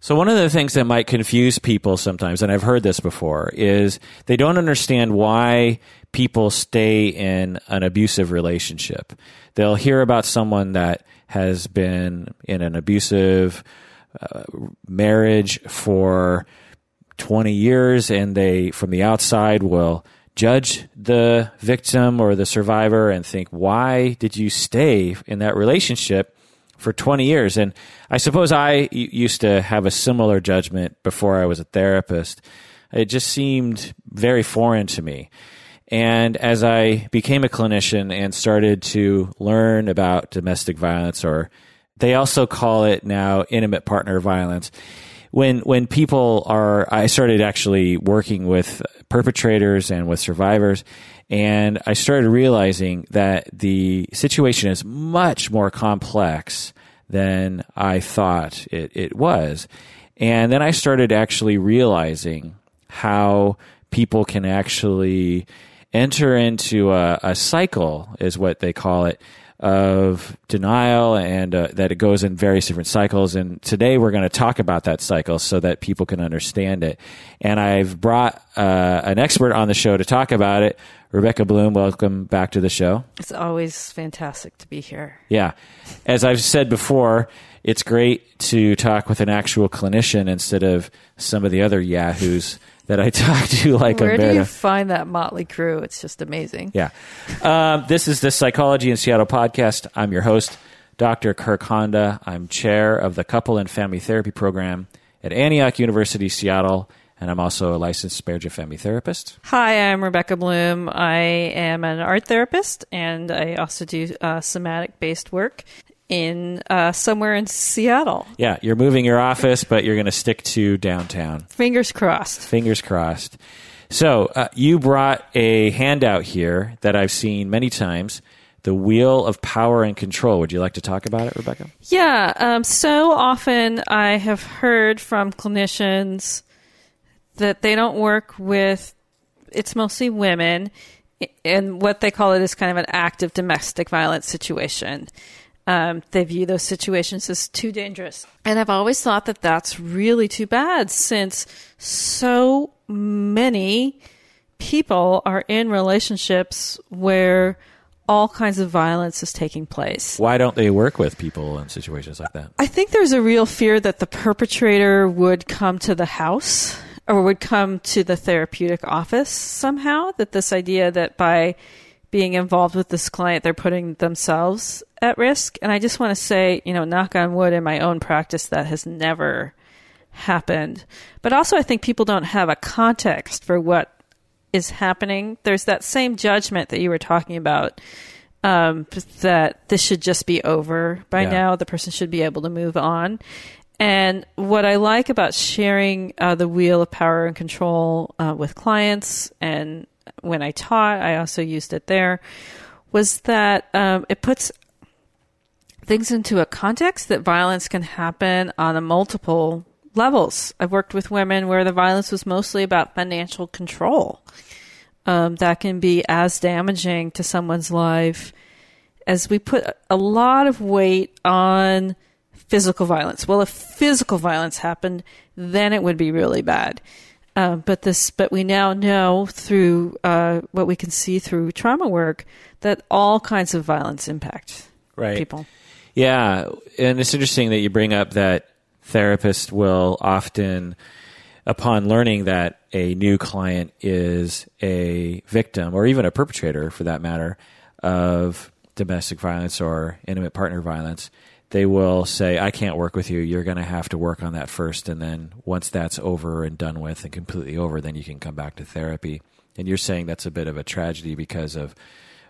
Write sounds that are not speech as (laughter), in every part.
So, one of the things that might confuse people sometimes, and I've heard this before, is they don't understand why people stay in an abusive relationship. They'll hear about someone that has been in an abusive uh, marriage for 20 years, and they, from the outside, will judge the victim or the survivor and think, why did you stay in that relationship? For 20 years. And I suppose I used to have a similar judgment before I was a therapist. It just seemed very foreign to me. And as I became a clinician and started to learn about domestic violence, or they also call it now intimate partner violence, when when people are, I started actually working with perpetrators and with survivors, and I started realizing that the situation is much more complex than I thought it, it was. And then I started actually realizing how people can actually enter into a, a cycle, is what they call it, of denial and uh, that it goes in various different cycles. And today we're going to talk about that cycle so that people can understand it. And I've brought uh, an expert on the show to talk about it. Rebecca Bloom, welcome back to the show. It's always fantastic to be here. Yeah. As I've said before, it's great to talk with an actual clinician instead of some of the other yahoos that I (laughs) talk to like a Where Umberto. do you find that motley crew? It's just amazing. Yeah. Um, this is the Psychology in Seattle podcast. I'm your host, Dr. Kirk Honda. I'm chair of the Couple and Family Therapy Program at Antioch University, Seattle, and I'm also a licensed marriage and family therapist. Hi, I'm Rebecca Bloom. I am an art therapist, and I also do uh, somatic based work in uh, somewhere in Seattle. Yeah, you're moving your office, but you're going to stick to downtown. Fingers crossed. Fingers crossed. So uh, you brought a handout here that I've seen many times. The wheel of power and control. Would you like to talk about it, Rebecca? Yeah. Um, so often I have heard from clinicians that they don't work with. It's mostly women, and what they call it is kind of an active domestic violence situation. Um, they view those situations as too dangerous. And I've always thought that that's really too bad since so many people are in relationships where all kinds of violence is taking place. Why don't they work with people in situations like that? I think there's a real fear that the perpetrator would come to the house or would come to the therapeutic office somehow. That this idea that by being involved with this client, they're putting themselves at risk. And I just want to say, you know, knock on wood in my own practice, that has never happened. But also, I think people don't have a context for what is happening. There's that same judgment that you were talking about um, that this should just be over by Yeah. now. The person should be able to move on. And what I like about sharing uh, the wheel of power and control uh, with clients, and when I taught, I also used it there, was that um, it puts things into a context that violence can happen on a multiple levels. I've worked with women where the violence was mostly about financial control. Um, that can be as damaging to someone's life as we put a lot of weight on physical violence. Well, if physical violence happened, then it would be really bad. Uh, but this, but we now know through uh, what we can see through trauma work that all kinds of violence impact Right. people. Yeah, and it's interesting that you bring up that therapists will often, upon learning that a new client is a victim or even a perpetrator, for that matter, of domestic violence or intimate partner violence, they will say, I can't work with you. You're going to have to work on that first. And then once that's over and done with and completely over, then you can come back to therapy. And you're saying that's a bit of a tragedy because of,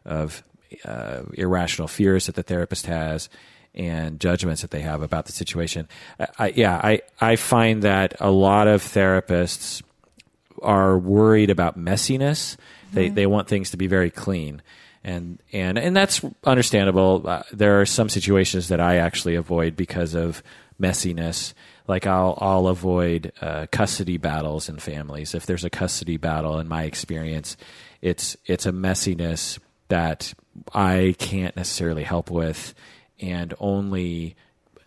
of uh, irrational fears that the therapist has and judgments that they have about the situation. I, I, yeah, I, I find that a lot of therapists are worried about messiness. They, they want things to be very clean. And, and, and that's understandable. Uh, there are some situations that I actually avoid because of messiness. Like I'll, I'll avoid uh, custody battles in families. If there's a custody battle, in my experience, it's, it's a messiness that I can't necessarily help with and only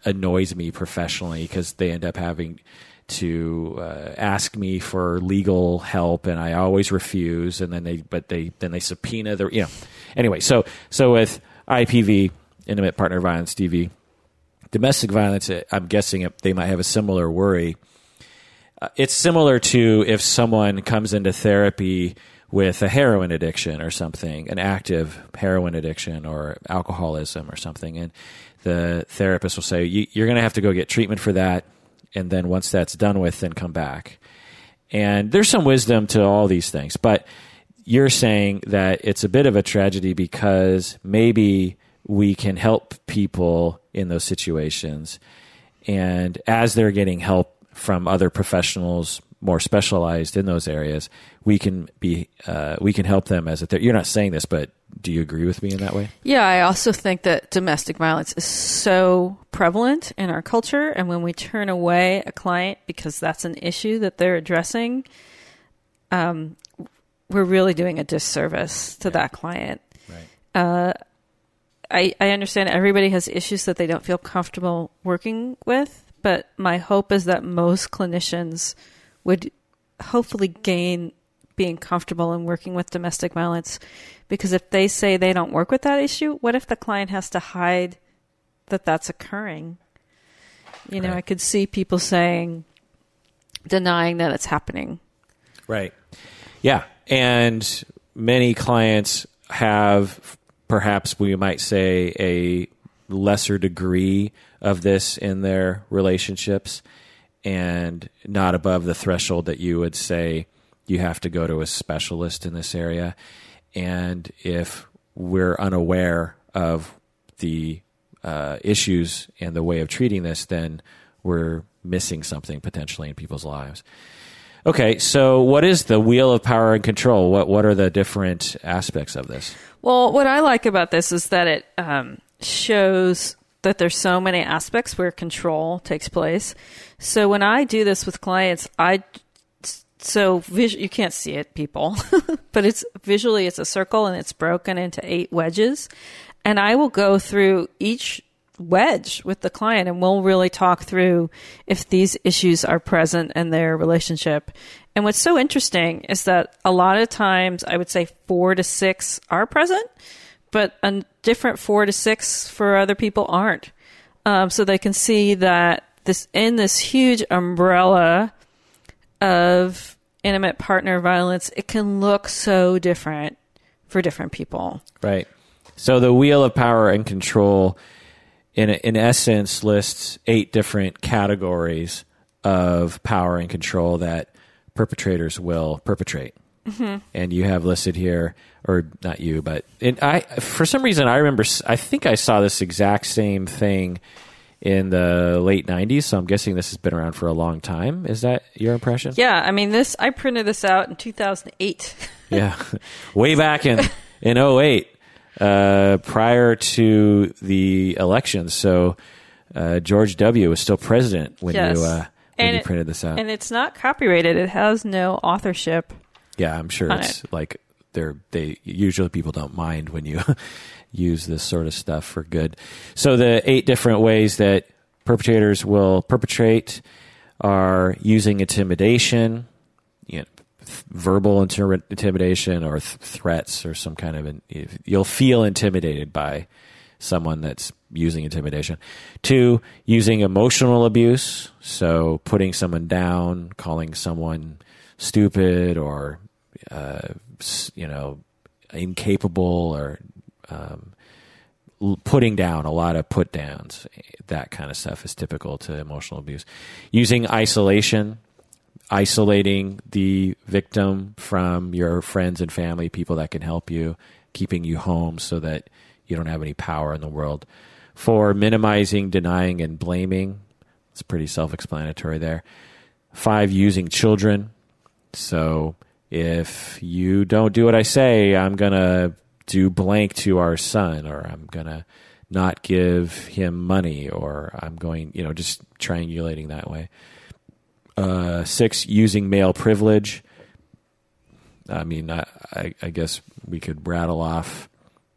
annoys me professionally because they end up having to uh, ask me for legal help, and I always refuse. And then they, but they, then they subpoena the, you know. Anyway, so so with IPV, intimate partner violence, DV, domestic violence, uh, I'm guessing they might have a similar worry. Uh, it's similar to if someone comes into therapy with a heroin addiction or something, an active heroin addiction or alcoholism or something, and the therapist will say, "You're going to have to go get treatment for that." and then once that's done with, then come back. And there's some wisdom to all these things, but you're saying that it's a bit of a tragedy because maybe we can help people in those situations. And as they're getting help from other professionals more specialized in those areas, we can be uh, we can help them as a ther- you're not saying this, but do you agree with me in that way? Yeah, I also think that domestic violence is so prevalent in our culture, and when we turn away a client because that's an issue that they're addressing, um, we're really doing a disservice to that client. Right. Uh, I, I understand everybody has issues that they don't feel comfortable working with, but my hope is that most clinicians would hopefully gain being comfortable in working with domestic violence because if they say they don't work with that issue, what if the client has to hide that that's occurring? You know, Right. I could see people saying, denying that it's happening. Right. Yeah. And many clients have perhaps we might say a lesser degree of this in their relationships and not above the threshold that you would say you have to go to a specialist in this area. And if we're unaware of the uh, issues and the way of treating this, then we're missing something potentially in people's lives. Okay, so what is the wheel of power and control? What what are the different aspects of this? Well, what I like about this is that it um, shows that there's so many aspects where control takes place. So when I do this with clients, I so vis- you can't see it, people, (laughs) but it's visually it's a circle and it's broken into eight wedges, and I will go through each wedge with the client and we'll really talk through if these issues are present in their relationship. And what's so interesting is that a lot of times I would say four to six are present, but a different four to six for other people aren't. Um, so they can see that this in this huge umbrella of intimate partner violence, it can look so different for different people. Right. So the wheel of power and control, in in essence, lists eight different categories of power and control that perpetrators will perpetrate. Mm-hmm. And you have listed here, or not you, but it, I for some reason I remember I think I saw this exact same thing in the late '90s. So I'm guessing this has been around for a long time. Is that your impression? Yeah, I mean this I printed this out in 2008. Yeah, (laughs) way back in in 08, uh, prior to the election. So uh, George W. was still president when Yes. you uh, when And you printed this out. and it's not copyrighted. It has no authorship. yeah, I'm sure it's like they're they usually people don't mind when you (laughs) use this sort of stuff for good. So the eight different ways that perpetrators will perpetrate are using intimidation, you know, verbal inter- intimidation or th- threats or some kind of you'll feel intimidated by someone that's using intimidation. Two, using emotional abuse, so putting someone down, calling someone stupid or uh, you know incapable or um, putting down a lot of put downs. That kind of stuff is typical to emotional abuse. Using isolation isolating the victim from your friends and family people that can help you keeping you home so that you don't have any power in the world. For minimizing denying and blaming it's pretty self-explanatory there. Five using children. So if you don't do what I say, I'm going to do blank to our son, or I'm going to not give him money, or I'm going, you know, just triangulating that way. Uh, six, using male privilege. I mean, I, I, I guess we could rattle off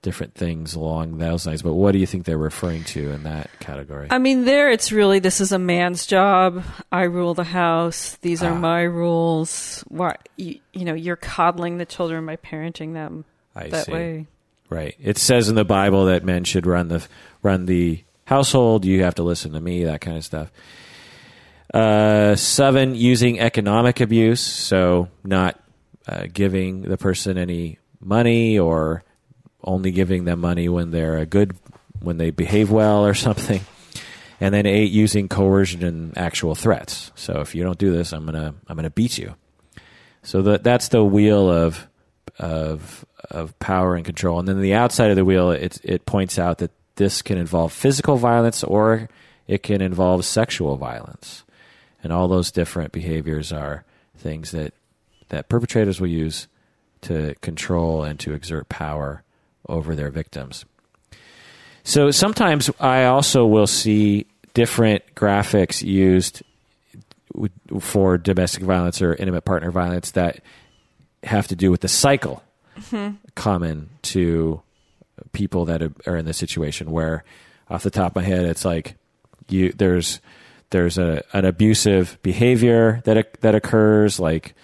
different things along those lines. But what do you think they're referring to in that category? I mean, there it's really this is a man's job. I rule the house. These are Ah. my rules. Why you, you know you're coddling the children by parenting them I that see. way. Right. It says in the Bible that men should run the run the household. You have to listen to me. That kind of stuff. Uh, seven, using economic abuse. So not uh, giving the person any money or only giving them money when they're a good when they behave well or (laughs) something. And then eight, using coercion and actual threats. So if you don't do this, I'm gonna I'm gonna beat you. So that that's the wheel of of of power and control. And then the outside of the wheel, it it points out that this can involve physical violence or it can involve sexual violence, and all those different behaviors are things that that perpetrators will use to control and to exert power over their victims. So sometimes I also will see different graphics used for domestic violence or intimate partner violence that have to do with the cycle mm-hmm. common to people that are in this situation where off the top of my head it's like you there's there's a an abusive behavior that that occurs like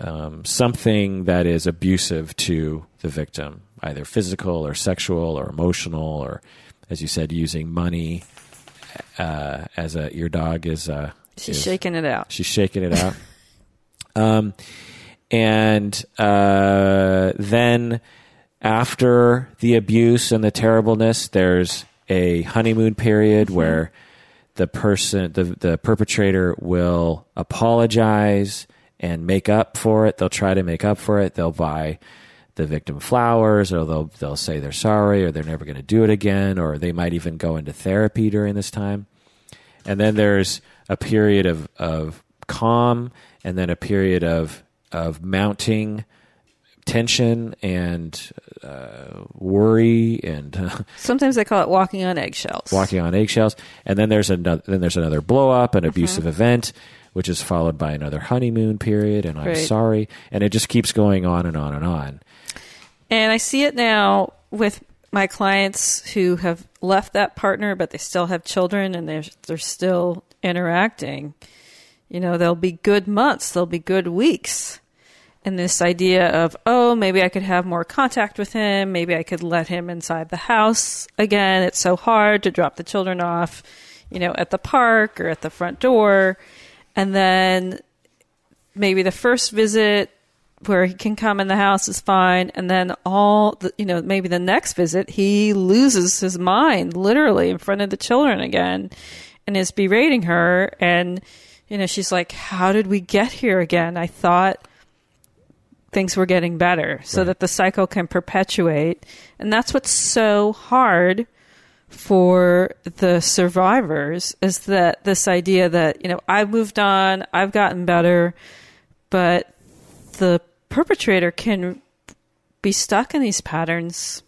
um, something that is abusive to the victim either physical or sexual or emotional or as you said using money uh, as a your dog is uh, She's is- shaking it out. She's shaking it out. (laughs) um, and uh, then after the abuse and the terribleness, there's a honeymoon period where the person, the the perpetrator, will apologize and make up for it. They'll try to make up for it. They'll buy the victim flowers, or they'll they'll say they're sorry, or they're never going to do it again, or they might even go into therapy during this time and then there's a period of, of calm and then a period of of mounting tension and uh, worry and uh, (laughs) Sometimes they call it walking on eggshells. walking on eggshells and then there's another then there's another blow up an abusive event which is followed by another honeymoon period and I'm Right. sorry and it just keeps going on and on and on And I see it now with my clients who have left that partner, but they still have children and they're, they're still interacting. You know, there'll be good months, there'll be good weeks. And this idea of, oh, maybe I could have more contact with him. Maybe I could let him inside the house again. It's so hard to drop the children off, you know, at the park or at the front door. And then maybe the first visit where he can come in the house is fine and then all the, you know maybe the next visit he loses his mind literally in front of the children again and is berating her and you know she's like how did we get here again i thought things were getting better so Right. that the cycle can perpetuate and that's what's so hard for the survivors is that this idea that you know I've moved on, I've gotten better, but the perpetrator can be stuck in these patterns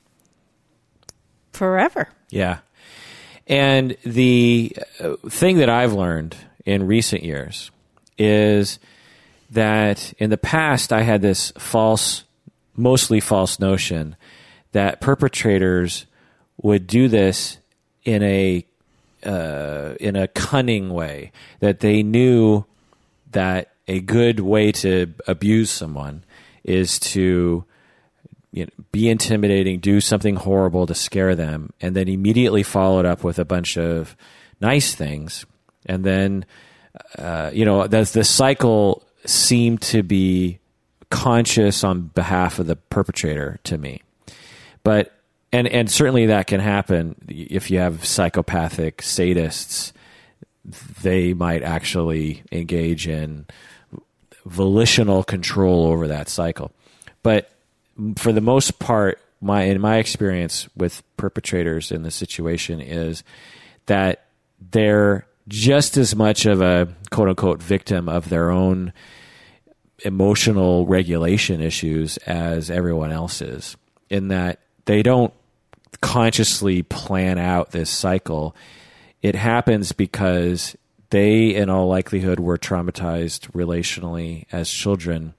forever. Yeah. And the uh, thing that I've learned in recent years is that in the past I had this false, mostly false notion that perpetrators would do this in a uh, in a cunning way that they knew that a good way to abuse someone is to you know, be intimidating, do something horrible to scare them, and then immediately followed up with a bunch of nice things, and then uh, you know the the cycle seemed to be conscious on behalf of the perpetrator to me, but and and certainly that can happen if you have psychopathic sadists. They might actually engage in volitional control over that cycle, but for the most part, my in my experience with perpetrators in this situation is that they're just as much of a quote unquote victim of their own emotional regulation issues as everyone else is, in that they don't consciously plan out this cycle. It happens because they, in all likelihood, were traumatized relationally as children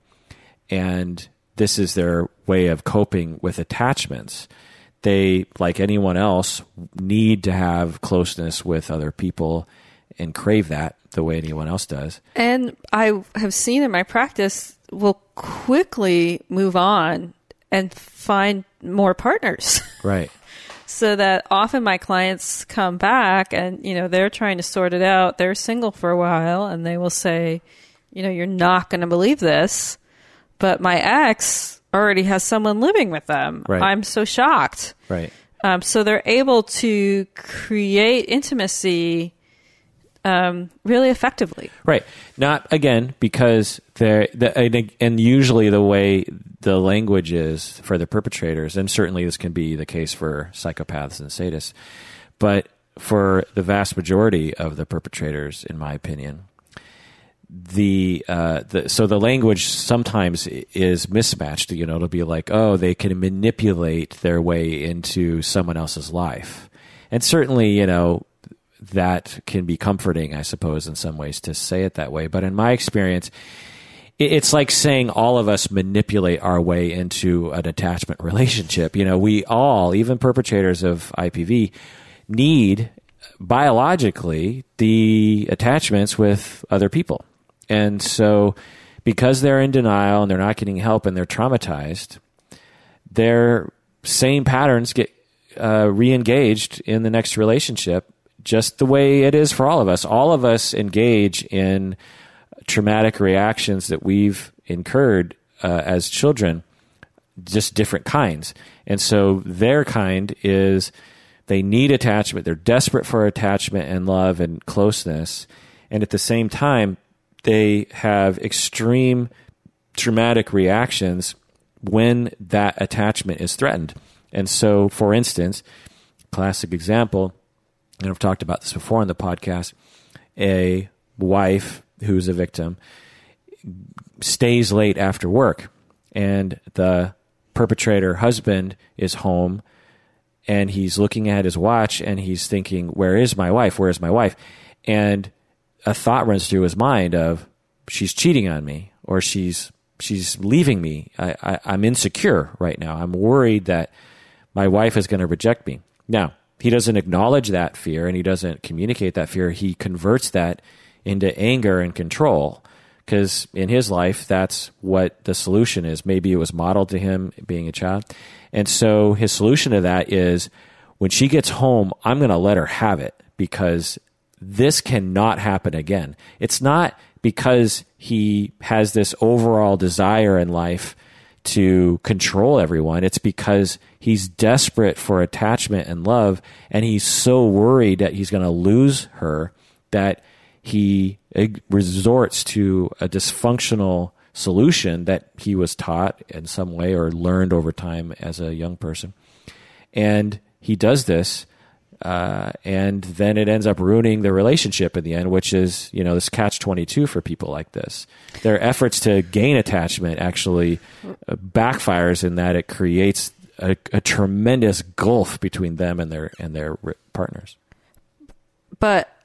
and this is their way of coping with attachments they, like anyone else, need to have closeness with other people and crave that the way anyone else does. And I have seen in my practice will quickly move on and find more partners. (laughs) Right. so that often my clients come back and you know they're trying to sort it out. They're single for a while and they will say, you know, you're not going to believe this, but my ex already has someone living with them. Right. I'm so shocked. Right. Um, so they're able to create intimacy um, really effectively. Right. Not again because they're the, and- and usually the way the language is for the perpetrators, and certainly this can be the case for psychopaths and sadists, but for the vast majority of the perpetrators, in my opinion, the uh, the so the language sometimes is mismatched. You know, it'll be like, oh, they can manipulate their way into someone else's life, and certainly, you know, that can be comforting, I suppose, in some ways to say it that way. But in my experience, it's like saying all of us manipulate our way into an attachment (laughs) relationship. You know, we all, even perpetrators of IPV, need biologically the attachments with other people. And so, because they're in denial and they're not getting help and they're traumatized, their same patterns get uh, re-engaged in the next relationship just the way it is for all of us. All of us engage in traumatic reactions that we've incurred uh, as children just different kinds. And so their kind is they need attachment. They're desperate for attachment and love and closeness. And at the same time they have extreme traumatic reactions when that attachment is threatened. And so, for instance, classic example, and I've talked about this before on the podcast, a wife who's a victim stays late after work, and the perpetrator husband is home and he's looking at his watch and he's thinking, Where is my wife? Where is my wife? And a thought runs through his mind of she's cheating on me or she's she's leaving me. I, I, I'm insecure right now. I'm worried that my wife is going to reject me. Now, he doesn't acknowledge that fear and he doesn't communicate that fear. He converts that into anger and control because in his life, that's what the solution is. Maybe it was modeled to him being a child. And so his solution to that is when she gets home, I'm going to let her have it because this cannot happen again. It's not because he has this overall desire in life to control everyone. It's because he's desperate for attachment and love, and he's so worried that he's going to lose her that he resorts to a dysfunctional solution that he was taught in some way or learned over time as a young person. And he does this uh, and then it ends up ruining the relationship in the end, which is you know this catch twenty two for people like this. Their efforts to gain attachment actually uh, backfires in that it creates a, a tremendous gulf between them and their and their partners. but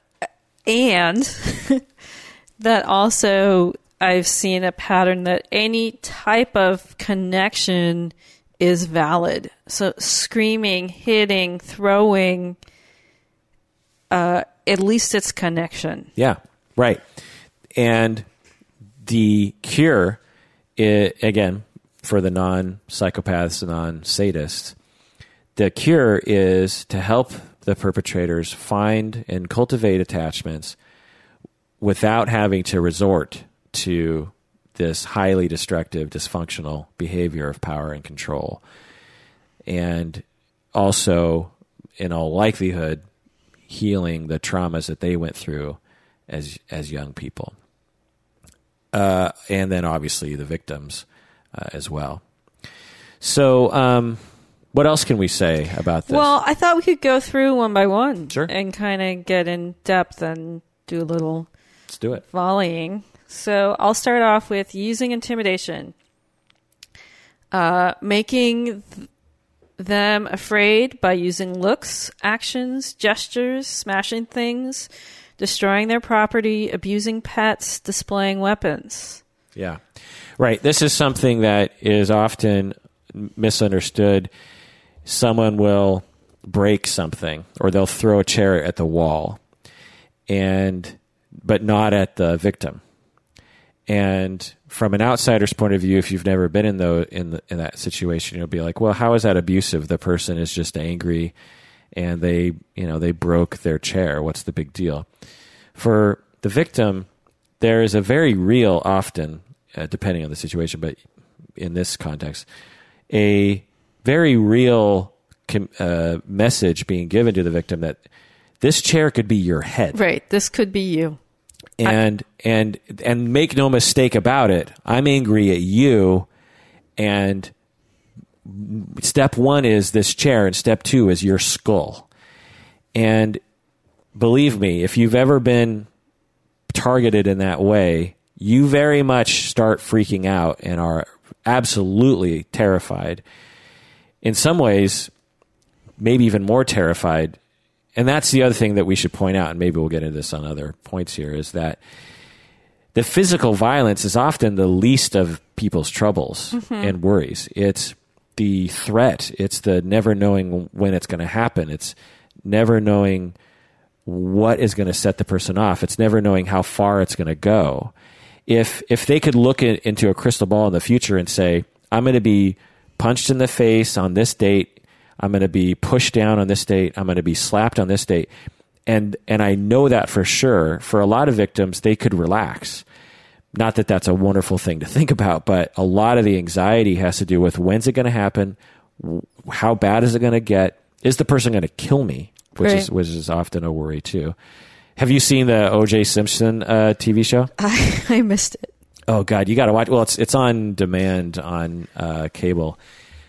and (laughs) that also I've seen a pattern that any type of connection is valid. So screaming, hitting, throwing, uh, at least it's connection. Yeah, right. And the cure, i again, for the non psychopaths, and non sadists, the cure is to help the perpetrators find and cultivate attachments without having to resort to this highly destructive, dysfunctional behavior of power and control. And also, in all likelihood, healing the traumas that they went through as as young people, uh, and then obviously the victims uh, as well. So, um, what else can we say about this? Well, I thought we could go through one by one Sure. and kind of get in depth and do a little Let's do it. volleying. So I'll start off with using intimidation, uh, making th- them afraid by using looks, actions, gestures, smashing things, destroying their property, abusing pets, displaying weapons. Yeah. Right. This is something that is often misunderstood. someone will break something or they'll throw a chair at the wall and but not at the victim. And from an outsider's point of view, if you've never been in the in the, in that situation, you'll be like, "Well, how is that abusive? The person is just angry, and they you know they broke their chair. What's the big deal?" For the victim, there is a very real, often uh, depending on the situation, but in this context, a very real com- uh, message being given to the victim that this chair could be your head Right. This could be you. And and and make no mistake about it i'm angry at you and step 1 is this chair and step 2 is your skull. And believe me if you've ever been targeted in that way you very much start freaking out and are absolutely terrified. In some ways maybe even more terrified and that's the other thing that we should point out, and maybe we'll get into this on other points here, is that the physical violence is often the least of people's troubles mm-hmm. and worries. It's the threat, it's the never knowing when it's going to happen, it's never knowing what is going to set the person off, it's never knowing how far it's going to go. If if they could look at, into a crystal ball in the future and say, "I'm going to be punched in the face on this date I'm going to be pushed down on this date. I'm going to be slapped on this date. And, and I know that for sure. For a lot of victims, they could relax. Not that that's a wonderful thing to think about, but a lot of the anxiety has to do with when's it going to happen? How bad is it going to get? Is the person going to kill me? Which is, which is often a worry too. Have you seen the O.J. Simpson uh, TV show? I, (laughs) I missed it. Oh God, you got to watch. Well, it's it's on demand on uh, cable,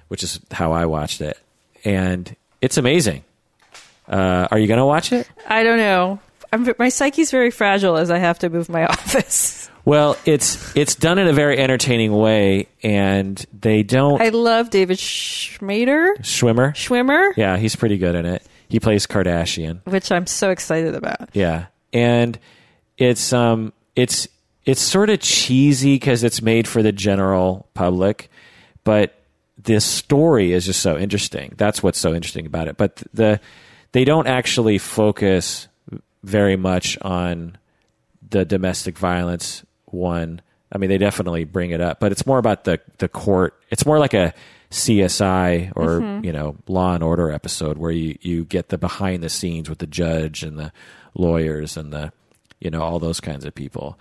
which is how I watched it, and it's amazing. Uh, are you going to watch it? I don't know. I'm, my psyche's very fragile as I have to move my (laughs) office. Well, it's it's done in a very entertaining way, and they don't I love David Schmader, Schwimmer. Schwimmer, Yeah, he's pretty good in it. He plays Kardashian. which I'm so excited about. Yeah, and it's um it's it's sort of cheesy because it's made for the general public, but this story is just so interesting. That's what's so interesting about it. But the they don't actually focus very much on the domestic violence one. I mean, they definitely bring it up, but it's more about the the court. It's more like a CSI or mm-hmm. you know Law and Order episode where you you get the behind the scenes with the judge and the lawyers and the you know all those kinds of people,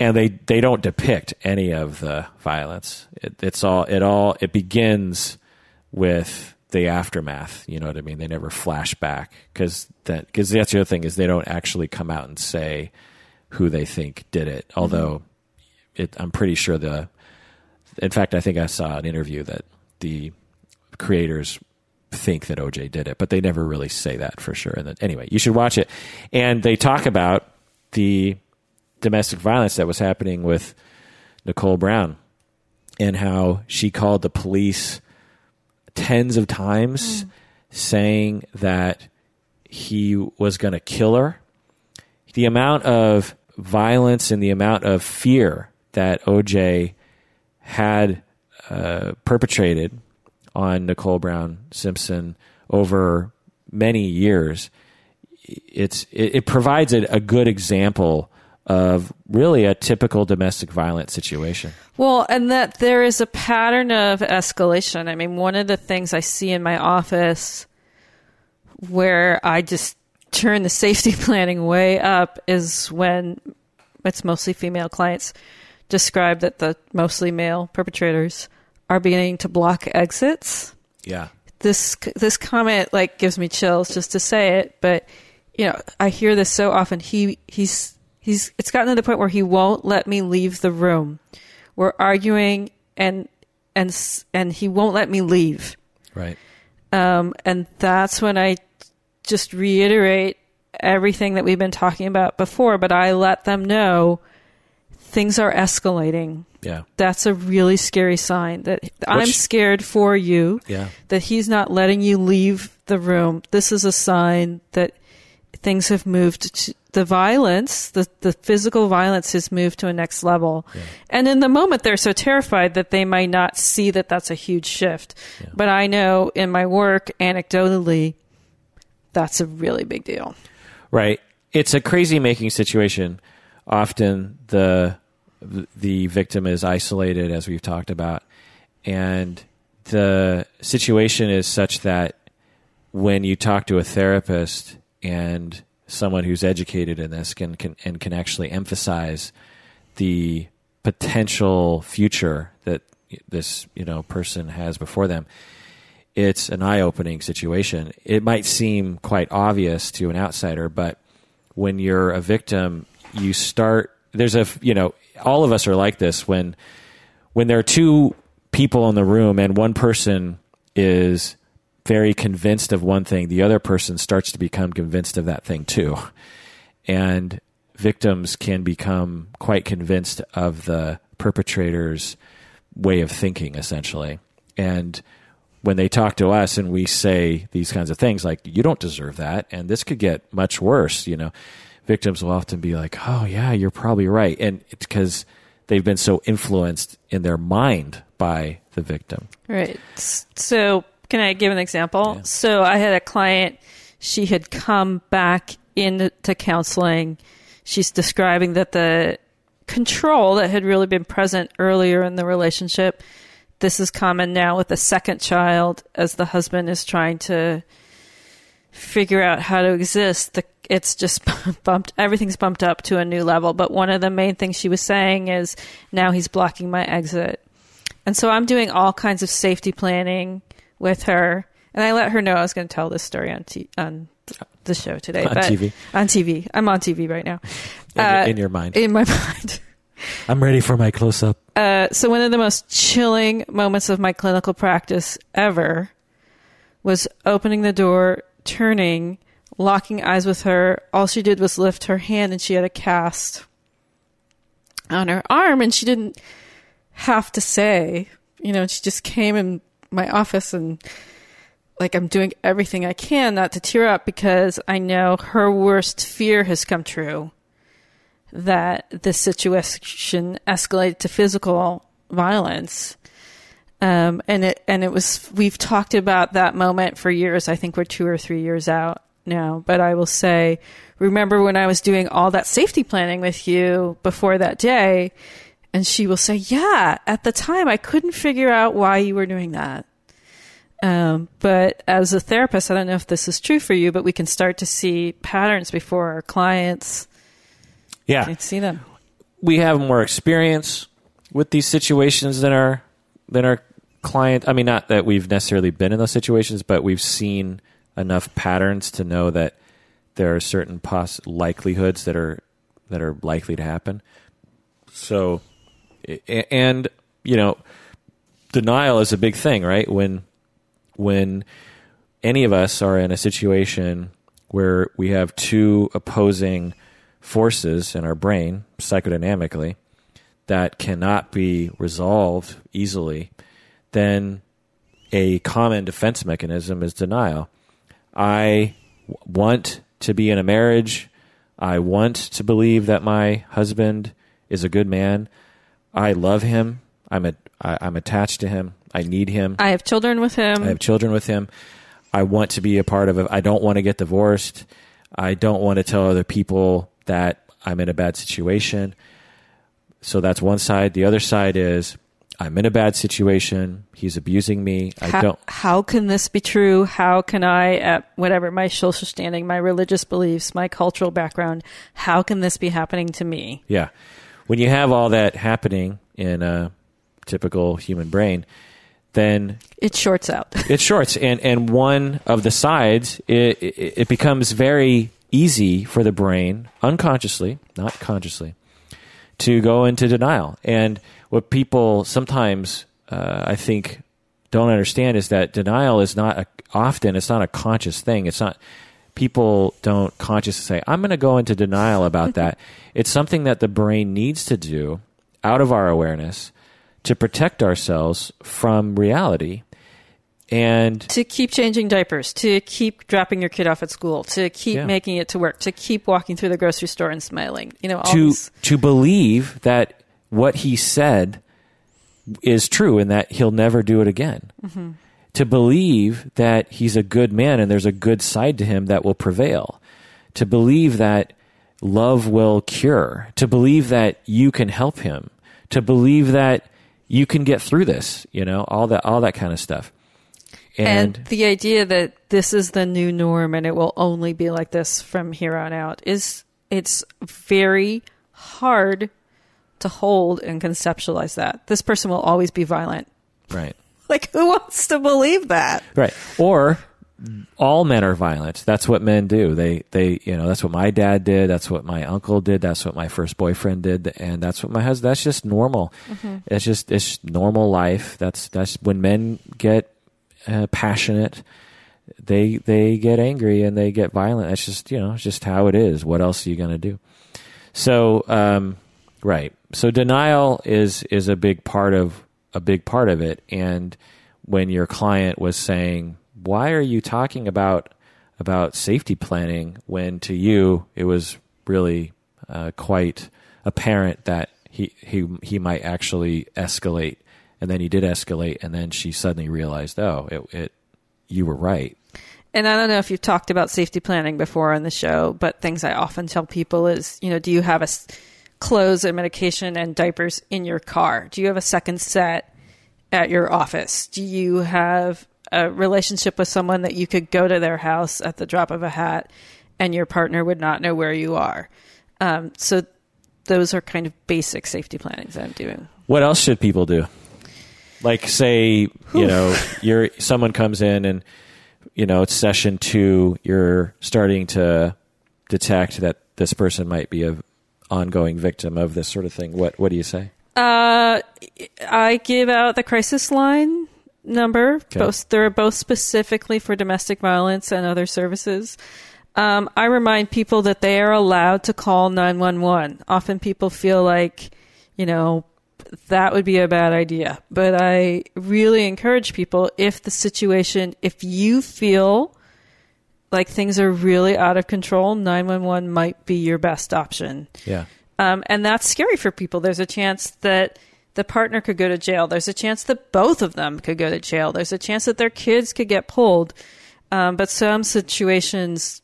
and they they don't depict any of the violence. It, it's all it all it begins with the aftermath. You know what I mean? They never flash back because that because that's the other thing is they don't actually come out and say who they think did it. Mm-hmm. Although it, I'm pretty sure the. In fact, I think I saw an interview that the creators think that OJ did it, but they never really say that for sure. And that, anyway, you should watch it. And they talk about the domestic violence that was happening with Nicole Brown and how she called the police tens of times saying that he was going to kill her. The amount of violence and the amount of fear that OJ had uh, perpetrated on Nicole Brown Simpson over many years, it's it, it provides a, a good example of really a typical domestic violence situation. Well, and that there is a pattern of escalation. I mean, one of the things I see in my office where I just turn the safety (laughs) planning way up is when it's mostly female clients describe that the mostly male perpetrators are beginning to block exits. Yeah. This this comment like gives me chills just to say it, but you know, I hear this so often. He he's he's it's gotten to the point where he won't let me leave the room. We're arguing and and and he won't let me leave. Right. Um, and that's when I just reiterate everything that we've been talking about before, but I let them know things are escalating. Yeah. That's a really scary sign that I'm scared for you, Yeah. that he's not letting you leave the room. This is a sign that things have moved to, the violence, the, the physical violence has moved to a next level. Yeah. And in the moment, they're so terrified that they might not see that that's a huge shift. Yeah. But I know in my work, anecdotally, that's a really big deal. Right. It's a crazy making situation. Often the the victim is isolated, as we've talked about, and the situation is such that when you talk to a therapist and someone who's educated in this can, can and can actually emphasize the potential future that this you know person has before them it's an eye-opening situation. It might seem quite obvious to an outsider but when you're a victim you start there's a you know all of us are like this. When when there are two people in the room and one person is very convinced of one thing, the other person starts to become convinced of that thing too. And victims can become quite convinced of the perpetrator's way of thinking, essentially. And when they talk to us and we say these kinds of things like, you don't deserve that, and this could get much worse, you know, victims will often be like, oh, yeah, you're probably right. And it's because they've been so influenced in their mind by the victim. Right. So can I give an example? Yeah. So I had a client, she had come back into counseling. She's describing that the control that had really been present earlier in the relationship, this is common now with the second child as the husband is trying to figure out how to exist. The, it's just (laughs) bumped, everything's bumped up to a new level. But one of the main things she was saying is now he's blocking my exit. And so I'm doing all kinds of safety planning with her, and I let her know I was going to tell this story on t- on the show today. On TV. On TV. I'm on TV right now. In, uh, in your mind. In my (laughs) mind. I'm ready for my close up. Uh, so one of the most chilling moments of my clinical practice ever was opening the door, turning, locking eyes with her. All she did was lift her hand, and she had a cast on her arm, and she didn't have to say, you know, she just came and my office and like I'm doing everything I can not to tear up because I know her worst fear has come true that this situation escalated to physical violence. Um, and it and it was we've talked about that moment for years. I think we're two or three years out now. But I will say, remember when I was doing all that safety planning with you before that day, and she will say, Yeah, at the time I couldn't figure out why you were doing that. Um, but as a therapist, I don't know if this is true for you, but we can start to see patterns before our clients yeah. can see them. We have more experience with these situations than our than our client. I mean, not that we've necessarily been in those situations, but we've seen enough patterns to know that there are certain poss- likelihoods that are that are likely to happen. So and you know, denial is a big thing, right? When when any of us are in a situation where we have two opposing forces in our brain psychodynamically that cannot be resolved easily, then a common defense mechanism is denial. I want to be in a marriage. I want to believe that my husband is a good man. I love him. I'm a, I, I'm attached to him. I need him. I have children with him. I have children with him. I want to be a part of it. I don't want to get divorced. I don't want to tell other people that I'm in a bad situation. So that's one side. The other side is I'm in a bad situation. He's abusing me. I how, don't. How can this be true? How can I, at whatever my social standing, my religious beliefs, my cultural background, how can this be happening to me? Yeah when you have all that happening in a typical human brain, then it shorts out. (laughs) it shorts, and and one of the sides it, it, it becomes very easy for the brain, unconsciously, not consciously, to go into denial. And what people sometimes, uh, I think, don't understand is that denial is not a, often it's not a conscious thing. It's not people don't consciously say, I'm going to go into denial about that. (laughs) it's something that the brain needs to do out of our awareness to protect ourselves from reality. and to keep changing diapers, to keep dropping your kid off at school, to keep Yeah. making it to work, to keep walking through the grocery store and smiling. You know, all to these- to believe that what he said is true and that he'll never do it again. Mm-hmm. To believe that he's a good man and there's a good side to him that will prevail. To believe that love will cure. To believe that you can help him. To believe that you can get through this, you know, all that all that kind of stuff. and, And, the idea that this is the new norm and it will only be like this from here on out is it's very hard to hold and conceptualize that this person will always be violent right. (laughs) like who wants to believe that Right. Or all men are violent. That's what men do. They they you know, that's what my dad did, that's what my uncle did, that's what my first boyfriend did, and that's what my husband that's just normal. It's just it's normal life. That's that's when men get uh, passionate, they they get angry and they get violent. That's just, you know, it's just how it is. What else are you going to do? So, um, right. So denial is is a big part of a big part of it. And when your client was saying, "Why are you talking about about safety planning?" when to you it was really uh, quite apparent that he he he might actually escalate, and then he did escalate, and then she suddenly realized, "Oh, it, it you were right." and i don't know if you've talked about safety planning before on the show but things i often tell people is you know do you have a clothes and medication and diapers in your car? Do you have a second set at your office? Do you have a relationship with someone that you could go to their house at the drop of a hat and your partner would not know where you are? Um, so those are kind of basic safety plannings that i'm doing. What else should people do? Like say, you know, (laughs) you're someone comes in and you know, it's session 2, you're starting to detect that this person might be a ongoing victim of this sort of thing. What what do you say? Uh, I give out the crisis line number. Both they're both specifically for domestic violence and other services. Um, I remind people that they are allowed to call nine one one. Often people feel like, you know, that would be a bad idea. But I really encourage people if the situation, if you feel like things are really out of control, 911 might be your best option. Yeah. Um, and that's scary for people. There's a chance that the partner could go to jail. There's a chance that both of them could go to jail. There's a chance that their kids could get pulled. Um, but some situations,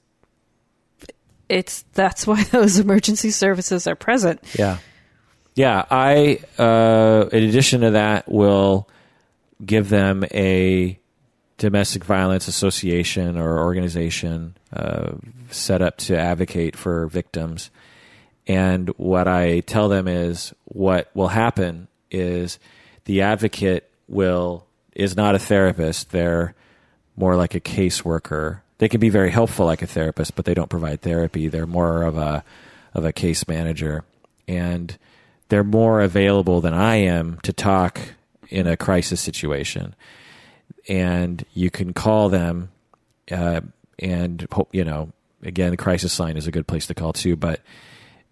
it's that's why (laughs) those emergency services are present. Yeah. Yeah, I uh in addition to that will give them a domestic violence association or organization uh, set up to advocate for victims. And what I tell them is what will happen is the advocate will is not a therapist. They're more like a caseworker. They can be very helpful like a therapist, but they don't provide therapy. They're more of a of a case manager. And they're more available than I am to talk in a crisis situation. And you can call them, uh, and hope you know. Again, the crisis line is a good place to call too. But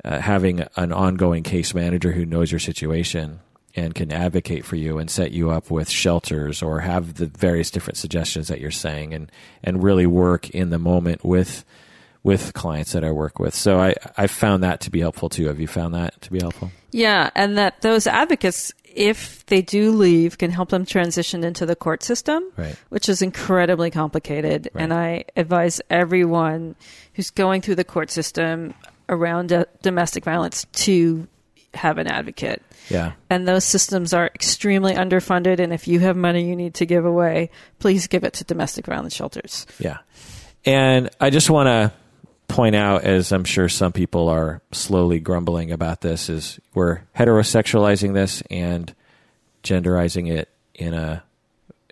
uh, having an ongoing case manager who knows your situation and can advocate for you and set you up with shelters or have the various different suggestions that you're saying and and really work in the moment with with clients that I work with. So I I found that to be helpful too. Have you found that to be helpful? Yeah, and that those advocates, if they do leave, can help them transition into the court system, Right. which is incredibly complicated. And I advise everyone who's going through the court system around uh, domestic violence to have an advocate. Yeah. And those systems are extremely underfunded. And if you have money you need to give away, please give it to domestic violence shelters. Yeah. And I just want to point out, as I'm sure some people are slowly grumbling about this, is we're heterosexualizing this and genderizing it in a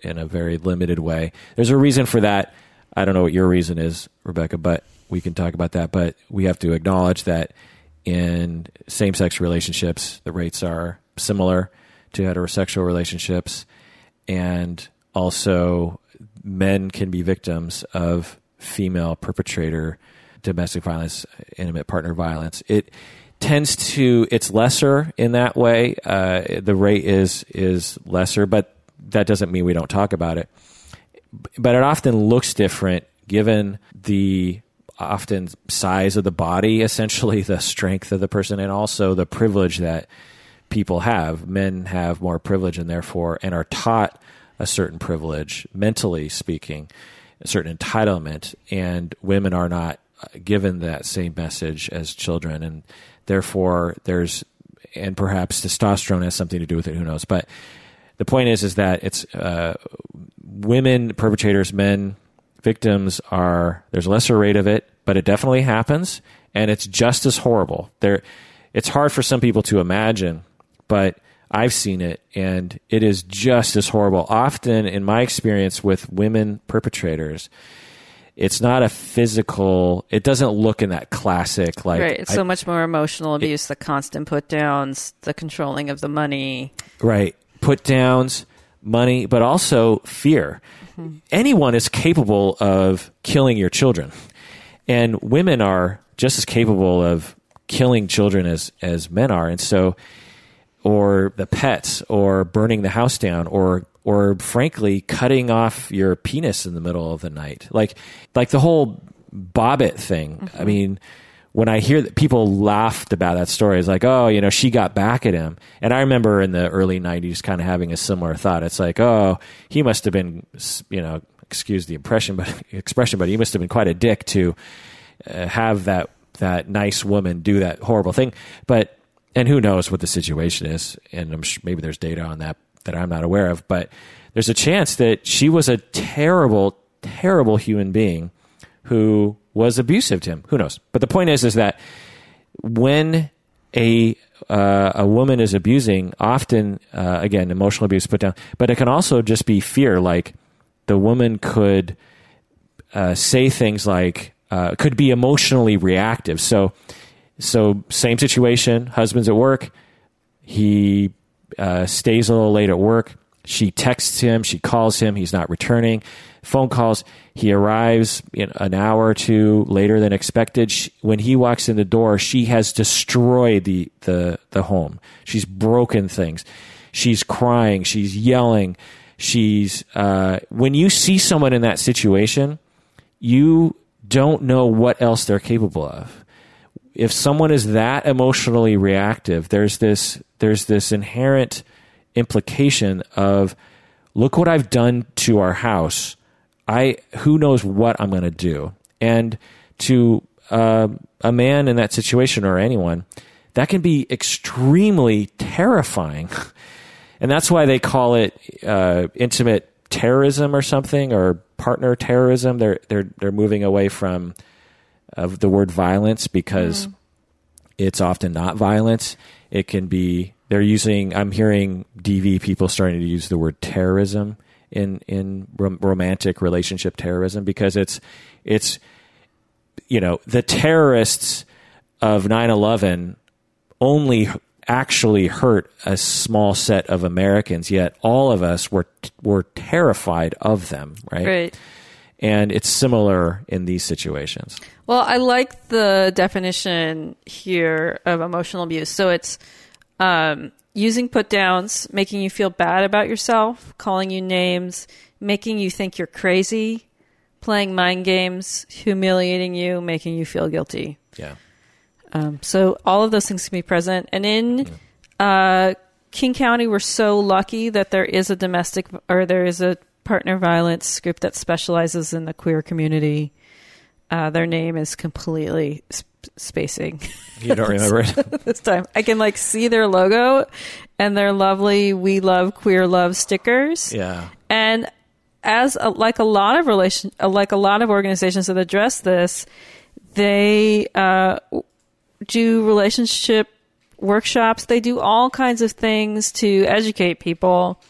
in a very limited way. There's a reason for that. I don't know what your reason is, Rebecca, but we can talk about that. But we have to acknowledge that in same sex relationships, the rates are similar to heterosexual relationships. And also, men can be victims of female perpetrator domestic violence, intimate partner violence. It tends to it's lesser in that way. Uh, the rate is is lesser, but that doesn't mean we don't talk about it. but it often looks different given the often size of the body, (laughs) essentially the strength of the person, and also the privilege that people have. Men have more privilege, and therefore, and are taught a certain privilege, mentally speaking, a certain entitlement, and women are not given that same message as children, and therefore, there's and perhaps testosterone has something to do with it. Who knows? But the point is, is that it's uh, women perpetrators, men victims are there's lesser rate of it, but it definitely happens, and it's just as horrible. There, it's hard for some people to imagine, but I've seen it, and it is just as horrible. Often, in my experience with women perpetrators, it's not a physical. It doesn't look in that classic like. Right. It's I- so much more emotional abuse, the constant put downs, the controlling of the money. Right. Put downs, money, but also fear. Mm-hmm. Anyone is capable of killing your children. And women are just as capable of killing children as, as men are. And so, or the pets, or burning the house down, or or frankly cutting off your penis in the middle of the night. Like like the whole Bobbitt thing. I mean, when I hear that people laughed about that story, it's like, oh, you know, she got back at him. And I remember in the early 90s kind of having a similar thought. It's like, oh, he must have been, you know, excuse the impression, but (laughs) expression, but he must have been quite a dick to uh, have that that nice woman do that horrible thing. But and who knows what the situation is? And I'm sure maybe there's data on that that I'm not aware of. But there's a chance that she was a terrible, terrible human being who was abusive to him. Who knows? But the point is, is that when a uh, a woman is abusing, often uh, again emotional abuse put down, but it can also just be fear. Like the woman could uh, say things like uh, could be emotionally reactive. So so same situation. Husband's at work. He uh, stays a little late at work. She texts him. She calls him. He's not returning. Phone calls. He arrives an hour or two later than expected. She, when he walks in the door, she has destroyed the, the, the home. She's broken things. She's crying. She's yelling. She's, uh, when you see someone in that situation, you don't know what else they're capable of if someone is that emotionally reactive, there's this there's this inherent implication of look what I've done to our house. I who knows what I'm going to do, and to uh, a man in that situation or anyone, that can be extremely terrifying, (laughs) and that's why they call it uh, intimate terrorism or something or partner terrorism. They're they're they're moving away from of the word violence because mm. it's often not violence. It can be they're using. I'm hearing DV people starting to use the word terrorism in in rom- romantic relationship terrorism because it's it's you know the terrorists of 9/11 only actually hurt a small set of Americans yet all of us were were terrified of them right, Right. And it's similar in these situations Well, I like the definition here of emotional abuse. So it's um, using put downs, making you feel bad about yourself, calling you names, making you think you're crazy, playing mind games, humiliating you, making you feel guilty. yeah Um, so all of those things can be present. And in uh, King County, we're so lucky that there is a domestic or there is a partner violence group that specializes in the queer community. Uh, their name is completely sp- spacing you don't (laughs) remember it this time. I can like see their logo and their lovely "We Love Queer Love" stickers. yeah And as a, like a lot of relation, uh, like a lot of organizations that address this, they uh, do relationship workshops. They do all kinds of things to educate people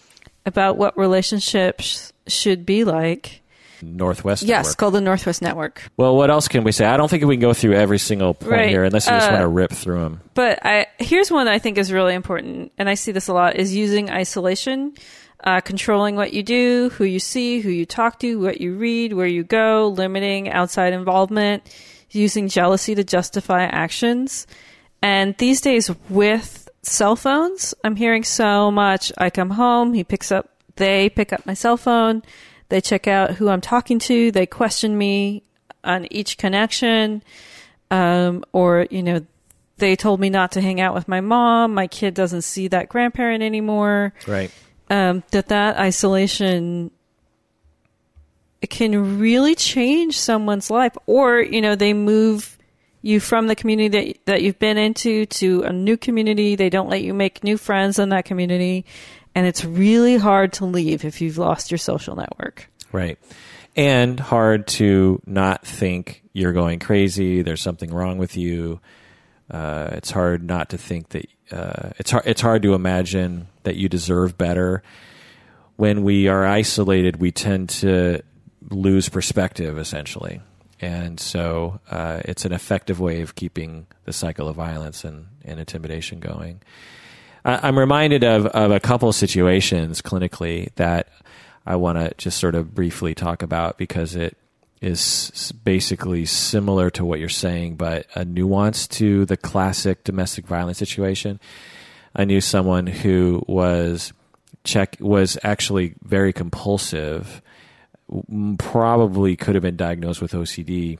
about what relationships should be like. Northwest Yes, Network. called the Northwest Network. Well, what else can we say? I don't think we can go through every single point Right. here unless you just Uh, want to rip through them. But I, here's one that I think is really important, and I see this a lot: is using isolation, uh, controlling what you do, who you see, who you talk to, what you read, where you go, limiting outside involvement, using jealousy to justify actions. And these days, with cell phones, I'm hearing so much. I come home, he picks up, they pick up my cell phone. They check out who I'm talking to. They question me on each connection. Um, or, you know, they told me not to hang out with my mom. My kid doesn't see that grandparent anymore. Right. Um, that that isolation it can really change someone's life. Or, you know, they move you from the community that, that you've been into to a new community. They don't let you make new friends in that community. And it's really hard to leave if you've lost your social network. Right. And hard to not think you're going crazy. There's something wrong with you. Uh, it's hard not to think that uh, it's hard. It's hard to imagine that you deserve better. When we are isolated, we tend to lose perspective, essentially, and so uh, it's an effective way of keeping the cycle of violence and, and intimidation going. I'm reminded of, of a couple situations clinically that I want to just sort of briefly talk about because it is basically similar to what you're saying, but a nuance to the classic domestic violence situation. I knew someone who was check was actually very compulsive, probably could have been diagnosed with OCD,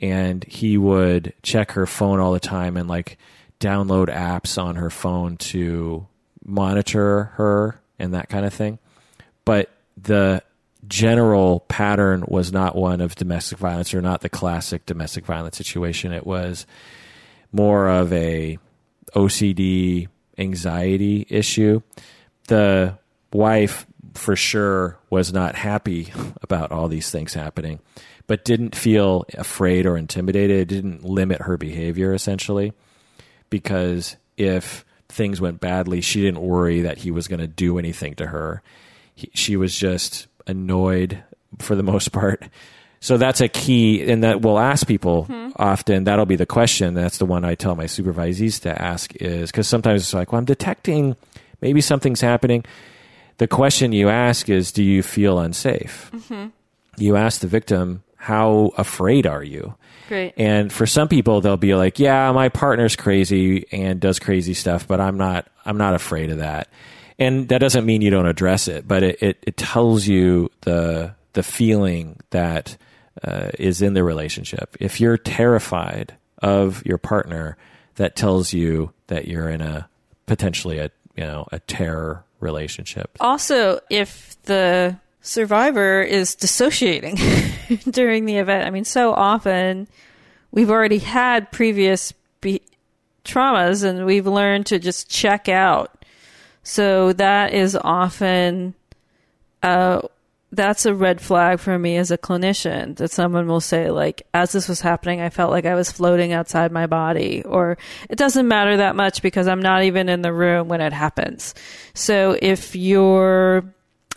and he would check her phone all the time and like download apps on her phone to monitor her and that kind of thing. But the general pattern was not one of domestic violence or not the classic domestic violence situation. It was more of a OCD anxiety issue. The wife for sure was not happy about all these things happening, but didn't feel afraid or intimidated. It didn't limit her behavior essentially because if things went badly, she didn't worry that he was going to do anything to her. He, she was just annoyed for the most part. So that's a key, and that we'll ask people mm-hmm. often. That'll be the question. That's the one I tell my supervisees to ask is because sometimes it's like, well, I'm detecting maybe something's happening. The question you ask is, do you feel unsafe? Mm-hmm. You ask the victim, how afraid are you? Great. And for some people, they'll be like, yeah, my partner's crazy and does crazy stuff, but I'm not, I'm not afraid of that and that doesn't mean you don't address it, but it, it, it tells you the the feeling that uh, is in the relationship. If you're terrified of your partner, that tells you that you're in a potentially a you know a terror relationship. Also, if the survivor is dissociating (laughs) during the event, I mean, so often we've already had previous be- traumas and we've learned to just check out so that is often, uh, that's a red flag for me as a clinician that someone will say like as this was happening i felt like i was floating outside my body or it doesn't matter that much because i'm not even in the room when it happens. So if you're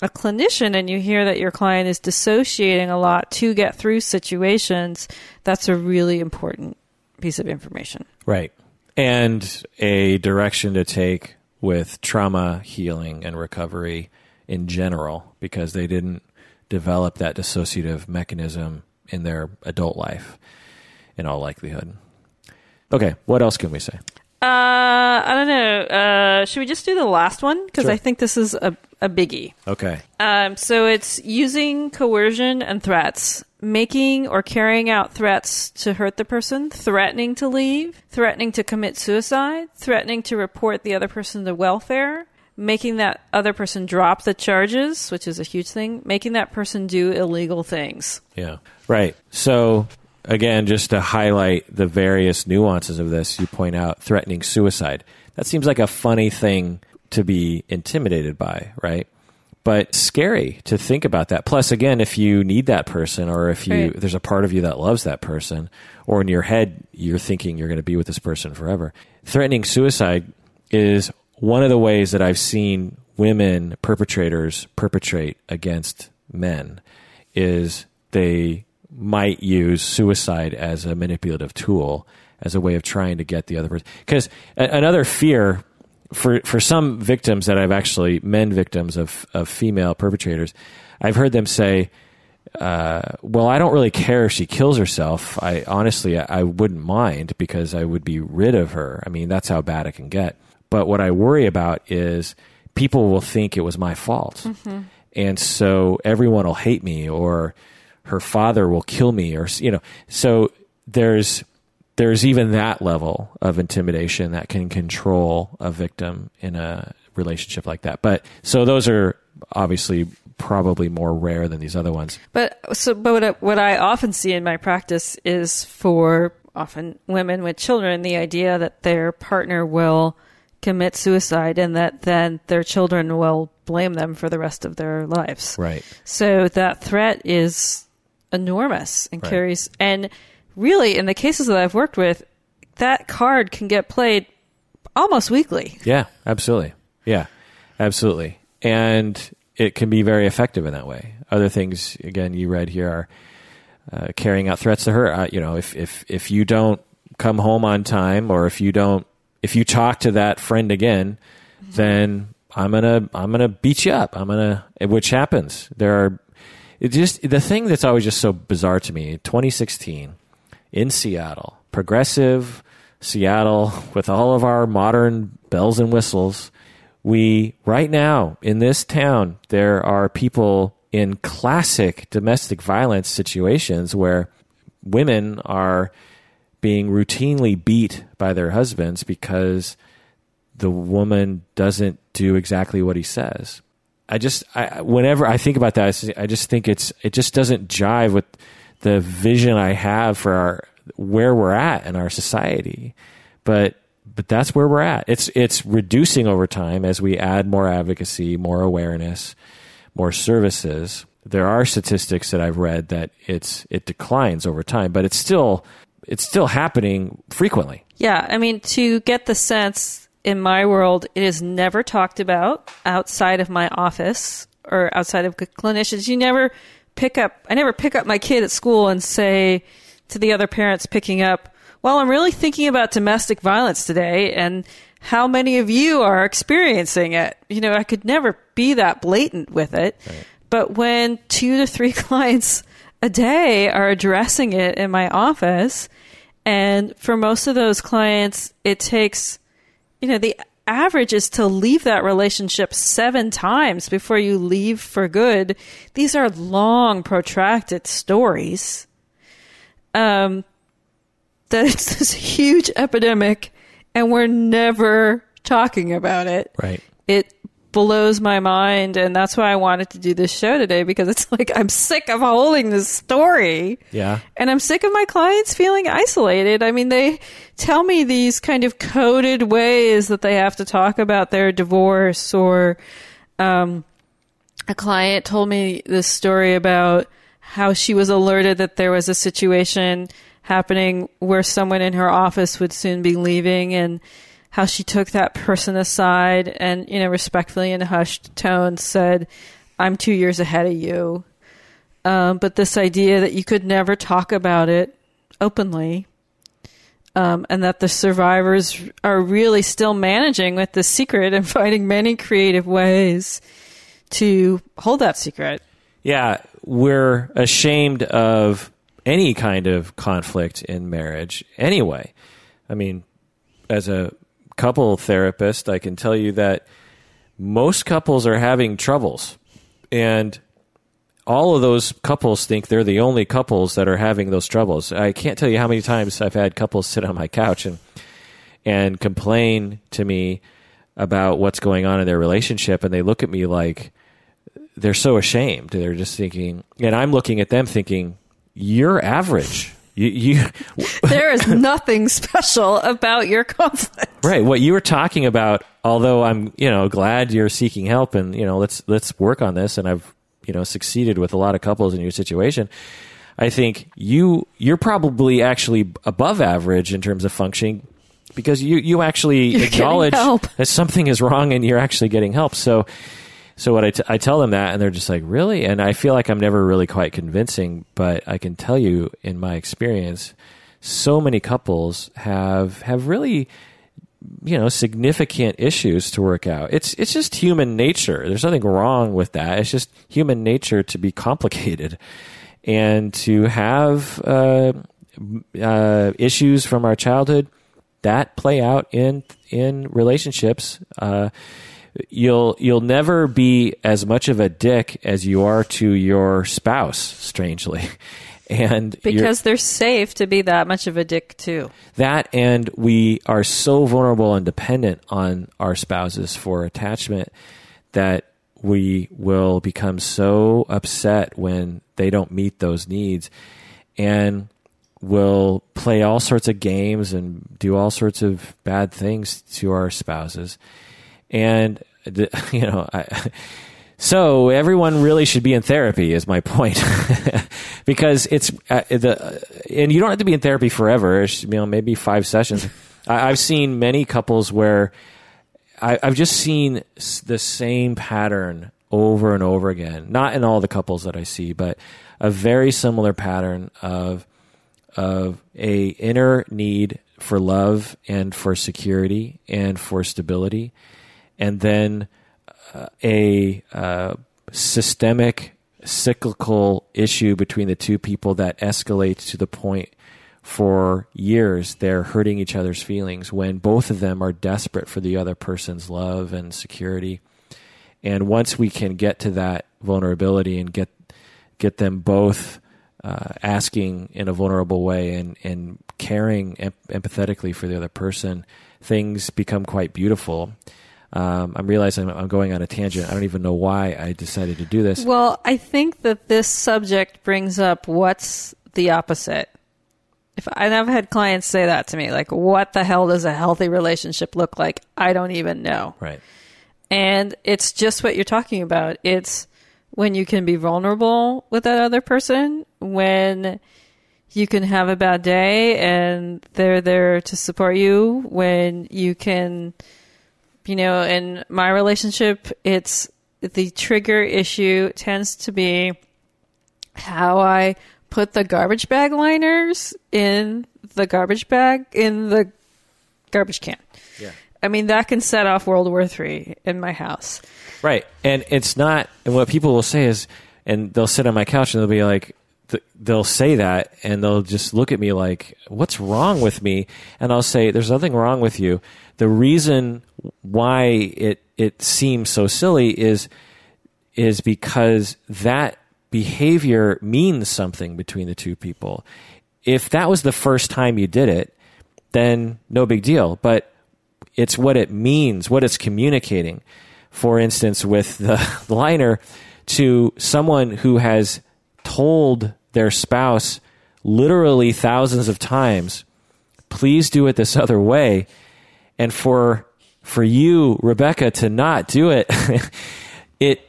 a clinician and you hear that your client is dissociating a lot to get through situations that's a really important piece of information. Right. And a direction to take with trauma healing and recovery in general because they didn't develop that dissociative mechanism in their adult life in all likelihood. Okay, what else can we say? Uh, I don't know. Uh, should we just do the last one? Because sure. I think this is a, a biggie. Okay. Um, so it's using coercion and threats, making or carrying out threats to hurt the person, threatening to leave, threatening to commit suicide, threatening to report the other person to welfare, making that other person drop the charges, which is a huge thing, making that person do illegal things. Yeah. Right. So again, just to highlight the various nuances of this, you point out threatening suicide. That seems like a funny thing to be intimidated by, right? But scary to think about that. Plus, again, if you need that person, or if you right. there's a part of you that loves that person, or in your head you're thinking you're going to be with this person forever, threatening suicide is one of the ways that I've seen women perpetrators perpetrate against men. Is they might use suicide as a manipulative tool as a way of trying to get the other person. Because another fear for for some victims that I've actually men victims of of female perpetrators, I've heard them say, uh, "Well, I don't really care if she kills herself. I honestly I, I wouldn't mind because I would be rid of her. I mean, that's how bad it can get. But what I worry about is." People will think it was my fault. Mm-hmm and so everyone will hate me or her father will kill me or you know so there's there's even that level of intimidation that can control a victim in a relationship like that but so those are obviously probably more rare than these other ones But so, but what I, what I often see in my practice is for often women with children, the idea that their partner will commit suicide and that then their children will blame them for the rest of their lives. right So that threat is enormous and Right. carries, and really, in the cases that I've worked with, that card can get played almost weekly. Yeah, absolutely. Yeah, absolutely. And it can be very effective in that way. Other things, again, you read here are uh, carrying out threats to her. Uh, you know, if, if, if you don't come home on time or if you don't, if you talk to that friend again, then I'm to, I'm to beat you up. I'm to, which happens. There are, it just, the thing that's always just so bizarre to me, 2016 in Seattle, progressive Seattle (laughs) with all of our modern bells and whistles. We, right now in this town, there are people in classic domestic violence situations where women are being routinely beat by their husbands because the woman doesn't do exactly what he says. I just, I, whenever I think about that, I just think it's, it just doesn't jive with the vision I have for our, where we're at in our society. But, but that's where we're at. It's, it's reducing over time as we add more advocacy, more awareness, more services. There are statistics that I've read that it's, it declines over time, but it's still, it's still happening frequently. Yeah, I mean, to get the sense in my world, it is never talked about outside of my office or outside of clinicians. You never pick up, I never pick up my kid at school and say to the other parents picking up, well, I'm really thinking about domestic violence today and how many of you are experiencing it. You know, I could never be that blatant with it. But when two to three (laughs) clients a day are addressing it in my office, and for most of those clients, it takes, you know, the average is to leave that relationship seven times before you leave for good. These are long, protracted stories. Um, that it's this huge epidemic, and we're never talking about it Right. it blows my mind and that's why I wanted to do this show today because it's (laughs) like I'm sick of holding this story Yeah. and I'm sick of my clients feeling isolated. I mean, they tell me these kind of coded ways that they have to talk about their divorce or um a client told me this story about how she was alerted that there was a situation happening where someone in her office would soon be leaving and how she took that person aside and, you know, respectfully in a hushed tone said, I'm two years ahead of you. Um, but this idea that you could never talk about it openly, um, and that the survivors are really still managing with the secret and (laughs) finding many creative ways to hold that secret. Yeah, we're ashamed of any kind of conflict in marriage anyway. I mean, as a couple therapist, I can tell you that most couples are having troubles. And all of those couples think they're the only couples that are having those troubles. I can't tell you how many times I've had couples sit on my couch and and complain to me about what's going on in their relationship and they look at me like they're so ashamed. They're just thinking and I'm looking at them thinking you're average. You, you (laughs) There is nothing special about your conflict. right what you were talking about although i'm you know glad you're seeking help and you know let's let's work on this and i've you know succeeded with a lot of couples in your situation i think you you're probably actually above average in terms of functioning because you you actually You're acknowledge help. that something is wrong and you're actually getting help so so what I, t- I tell them that and they're just like really? And i feel like i'm never really quite convincing but i can tell you in my experience so many couples have have really you know significant issues to work out. It's it's just human nature. There's nothing wrong with that. It's just human nature to be (laughs) complicated and to have uh, uh, issues from our childhood that play out in in relationships uh, you'll you'll never be as much of a dick as you are to your spouse strangely (laughs) and Because they're safe to be that much of a dick too. that and we are so vulnerable and dependent on our spouses for attachment that we will become so upset when they don't meet those needs and will play all sorts of games and do all sorts of bad things to our spouses and (laughs) you know I, so everyone really should be in therapy is my (laughs) point. Because it's uh, the and you don't have to be in therapy forever. It's, you know maybe five sessions. (laughs) I, i've seen many couples where I, i've just seen s- the same pattern over and over again. Not in all the couples that i see but a very similar pattern of of a inner need for love and for security and for stability and then uh, a uh, systemic cyclical issue between the two people that escalates to the point for years they're hurting each other's feelings when both of them are desperate for the other person's love and security and once we can get to that vulnerability and get get them both uh, asking in a vulnerable way and, and caring em- empathetically for the other person, things become quite beautiful. Um, I'm realizing I'm going on a tangent. I don't even know why I decided to do this. Well, I think that this subject brings up what's the opposite. If and I've had clients say that to me, like, what the hell does a healthy relationship look like? I don't even know. Right. And it's just what you're talking about. It's when you can be vulnerable with that other person, when you can have a bad day and they're there to support you, when you can, you know, in my relationship, it's the trigger issue tends to be how I put the garbage bag liners in the garbage bag in the garbage can. Yeah. I mean, that can set off World War III in my house. Right. And it's not, and what people will say is, and they'll sit on my couch and they'll be like, th- they'll say that and they'll just look at me like, what's wrong with me? And I'll say, there's nothing wrong with you. The reason why it, it seems so silly is, is because that behavior means something between the two people. If that was the first time you did it, then no big deal. But it's what it means, what it's communicating. For instance, with the (laughs) liner to someone who has told their spouse literally thousands of times, please do it this (laughs) other way. And for for you, Rebecca, to not do it, (laughs) it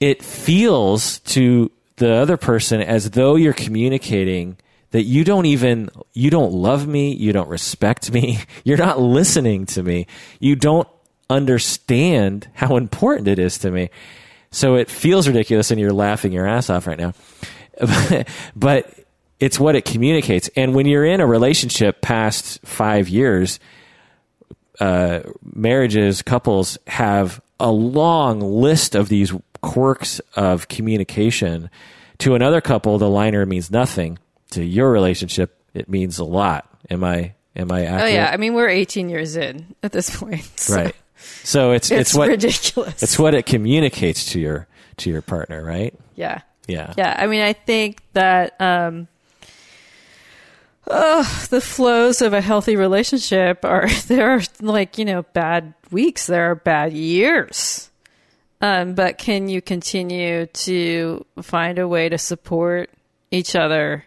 it feels to the other person as though you're communicating that you don't even you don't love me you don't respect me (laughs) you're not listening to me you don't understand how important it is to me so it feels ridiculous and you're laughing your ass off right now (laughs) but it's what it communicates and when you're in a relationship past 5 years uh, marriages, couples have a long list of these quirks of communication. To another couple, the liner means nothing. To your relationship, it means a lot. Am I am I Oh yeah, I mean we're 18 years in at this point. (laughs) so right. So it's (laughs) It's, it's, what ridiculous. it's what it communicates to your to your partner, right? yeah. Yeah. Yeah, I mean, I think that um, ugh, the flows of a healthy relationship are (laughs) there are like you know bad weeks, there are bad years, um, but can you continue to find a way to support each other?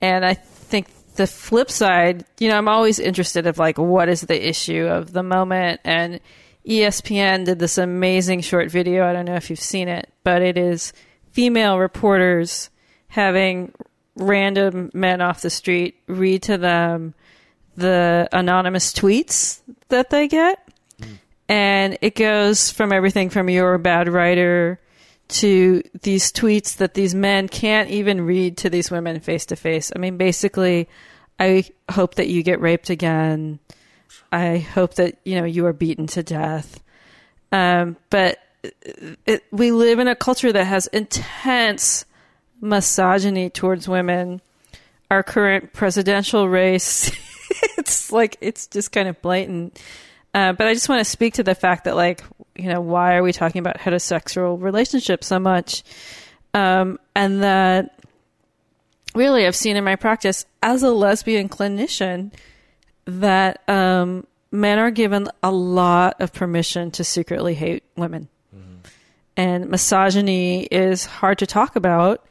And I think the flip side, you know, I'm always interested of like what is the issue of the moment and. ESPN did this amazing short video. I don't know if you've seen it, but it is female reporters having random men off the street read to them the anonymous tweets that they get. And it goes from everything from you're a bad writer to these tweets that these men can't even read to these women face to face. I mean, basically, I hope that you get raped again. I hope that, you know, you are beaten to death. Um, but it, we live in a culture that has intense misogyny towards women. Our current presidential race, (laughs) it's like it's just kind of blatant. Uh, but I just want to speak to the fact that like you know, why are we talking about heterosexual relationships so much? Um, and that really I've seen in my practice as a lesbian clinician that um, men are given a lot of permission to secretly hate women. And misogyny is hard to talk about,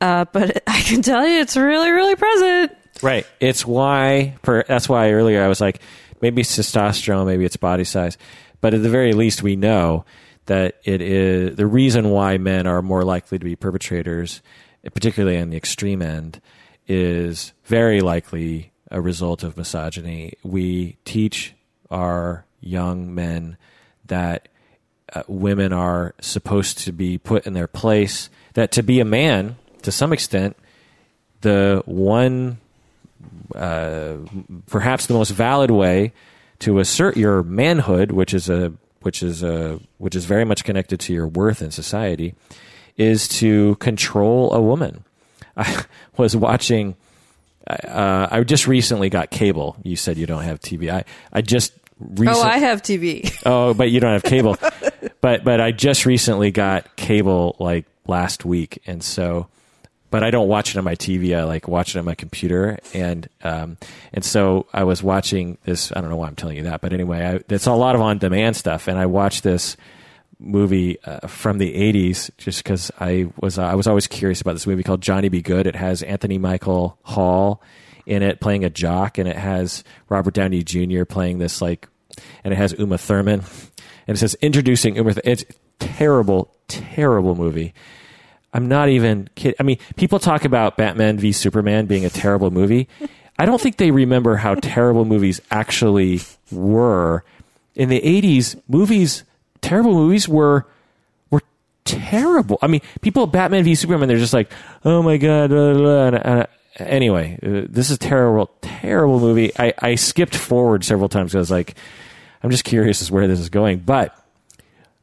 uh, (laughs) but I can tell you it's really, really present. Right. It's why. For that's why earlier I was like, maybe it's testosterone, maybe it's body size, but at the very least, we know that it is the reason why men are more likely to be perpetrators, particularly on the extreme end, is very likely a result of misogyny. We teach our young men that uh, women are supposed to be put in their place, that to be a man, to some extent, the one, uh, perhaps the most valid way to assert your manhood, which is a which is a which is very much connected to your worth in society, is to control a woman. (laughs) I was watching. Uh, I just recently got cable. You said you don't have TV. I I just recently. Oh, I have TV. Oh, but you don't have cable. (laughs) but but I just recently got cable like last week, and so but I don't watch it on my TV. I like watch it on my computer, and um, and so I was watching this. I don't know why I'm telling you that, but anyway, I, it's a lot of on demand stuff, and I watched this movie uh, from the 80s just because I was uh, I was always curious about this movie called Johnny Be Good. It has Anthony Michael Hall in it playing a jock, and it has Robert Downey Jr. playing this like, and it has Uma Thurman, and it says introducing Uma. Th- it's terrible, terrible movie. I'm not even kidding. I mean, people talk about Batman v Superman being a terrible movie. I don't think they remember how terrible movies actually were. In the 80s, movies, terrible movies were were terrible. I mean, people Batman v Superman, they're just like, oh my god. Blah, blah, anyway, uh, this is terrible, terrible movie. I, I skipped forward several times. Because I was like, I'm just curious as where this is going. But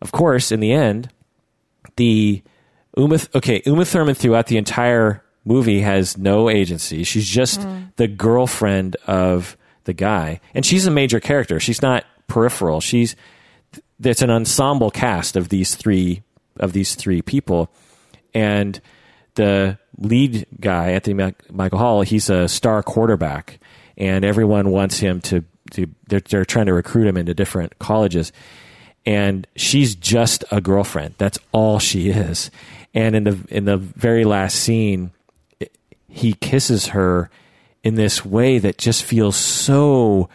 of course, in the end, the Uma, okay, Uma Thurman throughout the entire movie has no agency. She's just hmm. the girlfriend of the guy, and she's a major character. She's not peripheral. She's it's an ensemble cast of these three of these three people, and the lead guy, Anthony Michael Hall, he's a star quarterback, and everyone wants him to. To they're, they're trying to recruit him into different colleges, and she's just a girlfriend. That's all she is. And in the in the very last scene, he kisses her in this way that just feels so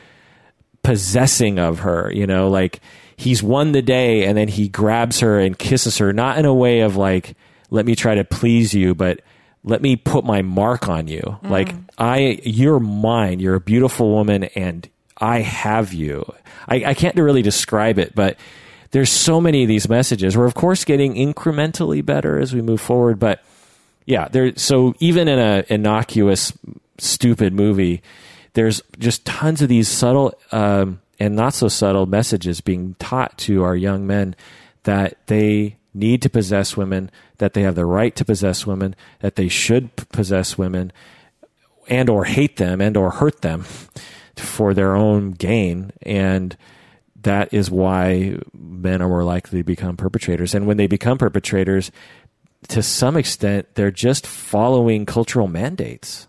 possessing of her. You know, like he's won the day, and then he grabs her and kisses her, not in a way of like, "Let me try to please you," but let me put my mark on you. Like mm. I, you're mine. You're a beautiful woman, and I have you. I, I can't really describe it, but there's so many of these messages. We're of course getting incrementally better as we move forward, but yeah, there. So even in a innocuous, stupid movie, there's just tons of these subtle um, and not so subtle messages being taught to our young men that they need to possess women, that they have the right to possess women, that they should possess women, and or hate them and or hurt them for their own gain and that is why men are more likely to become perpetrators and when they become perpetrators to some extent they're just following cultural mandates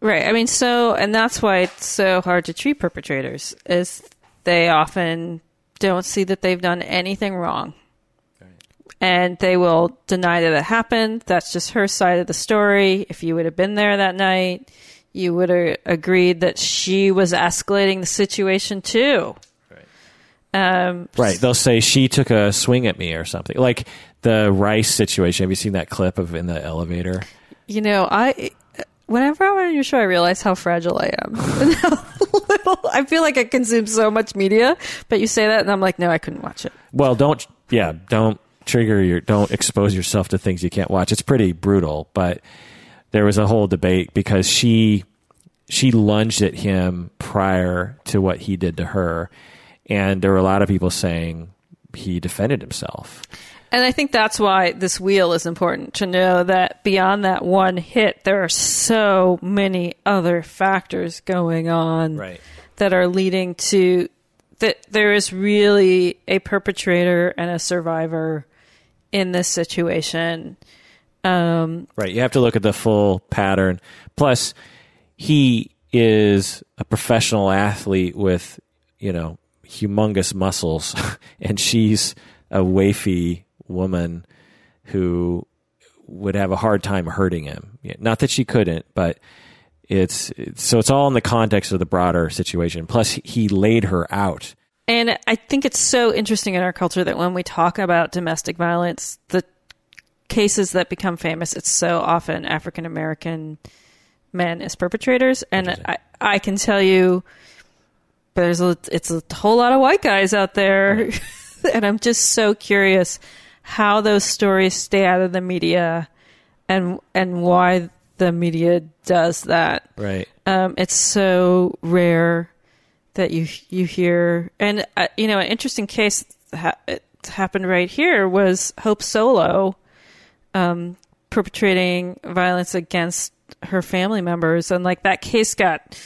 Right. I mean, so, and that's why it's so hard to treat perpetrators is they often don't see that they've done anything wrong. And they will deny that it happened. That's just her side of the story. If you would have been there that night, you would have agreed that she was escalating the situation too. Um, right they'll say she took a swing at me or something like the Rice situation have you seen that clip of in the elevator You know, I whenever I'm on your show, I realize how fragile I am. (laughs) Little, I feel like I consume so much media, but you say that, and I'm like, no, I couldn't watch it. well don't yeah don't trigger your don't expose yourself to things you can't watch it's pretty brutal but there was a whole debate because she she lunged at him prior to what he did to her and there were a lot of people saying he defended himself And I think that's why this wheel is important to know that beyond that one hit, there are so many other factors going on Right. that are leading to that there is really a perpetrator and a survivor in this situation. Um, Right. You have to look at the full pattern. Plus, he is a professional athlete with, you know, humongous muscles, (laughs) and she's a wafy woman who would have a hard time hurting him. Not that she couldn't, but it's, it's so it's all in the context of the broader situation. Plus, he laid her out. And I think it's so interesting in our culture that when we talk about domestic violence, the cases that become famous, it's so often African American men as perpetrators. And I, I can tell you, there's a, it's a whole lot of white guys out there. (laughs) and I'm just so curious how those stories stay out of the media and, and why the media does that. Right. Um, it's so rare that you you hear, and uh, you know, an interesting case ha- it happened right here was Hope Solo, um, perpetrating violence against her family members, and like that case got,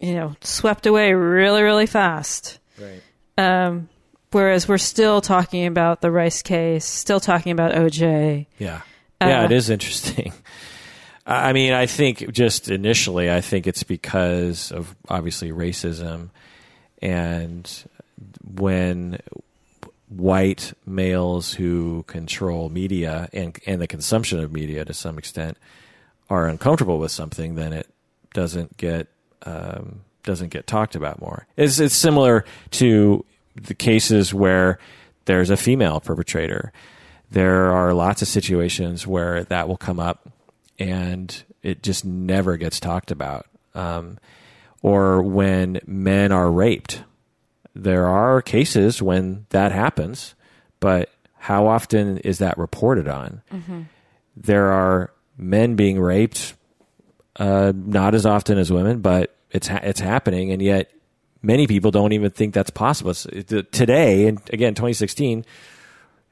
you know, swept away really really fast. Right. Um, whereas we're still talking about the Rice case, still talking about OJ. Yeah. Yeah, Uh, it is interesting. (laughs) I mean, I think just initially, I think it's because of obviously racism and when white males who control media and and the consumption of media to some extent are uncomfortable with something, then it doesn't get um, doesn't get talked about more. It's it's similar to the cases where there's a female perpetrator. There are lots of situations where that will come up, and it just never gets talked about. Um, or when men are raped, there are cases when that happens, but how often is that reported on? There are men being raped, uh, not as often as women, but it's ha- it's happening, and yet many people don't even think that's possible. It- today, and again, 2016,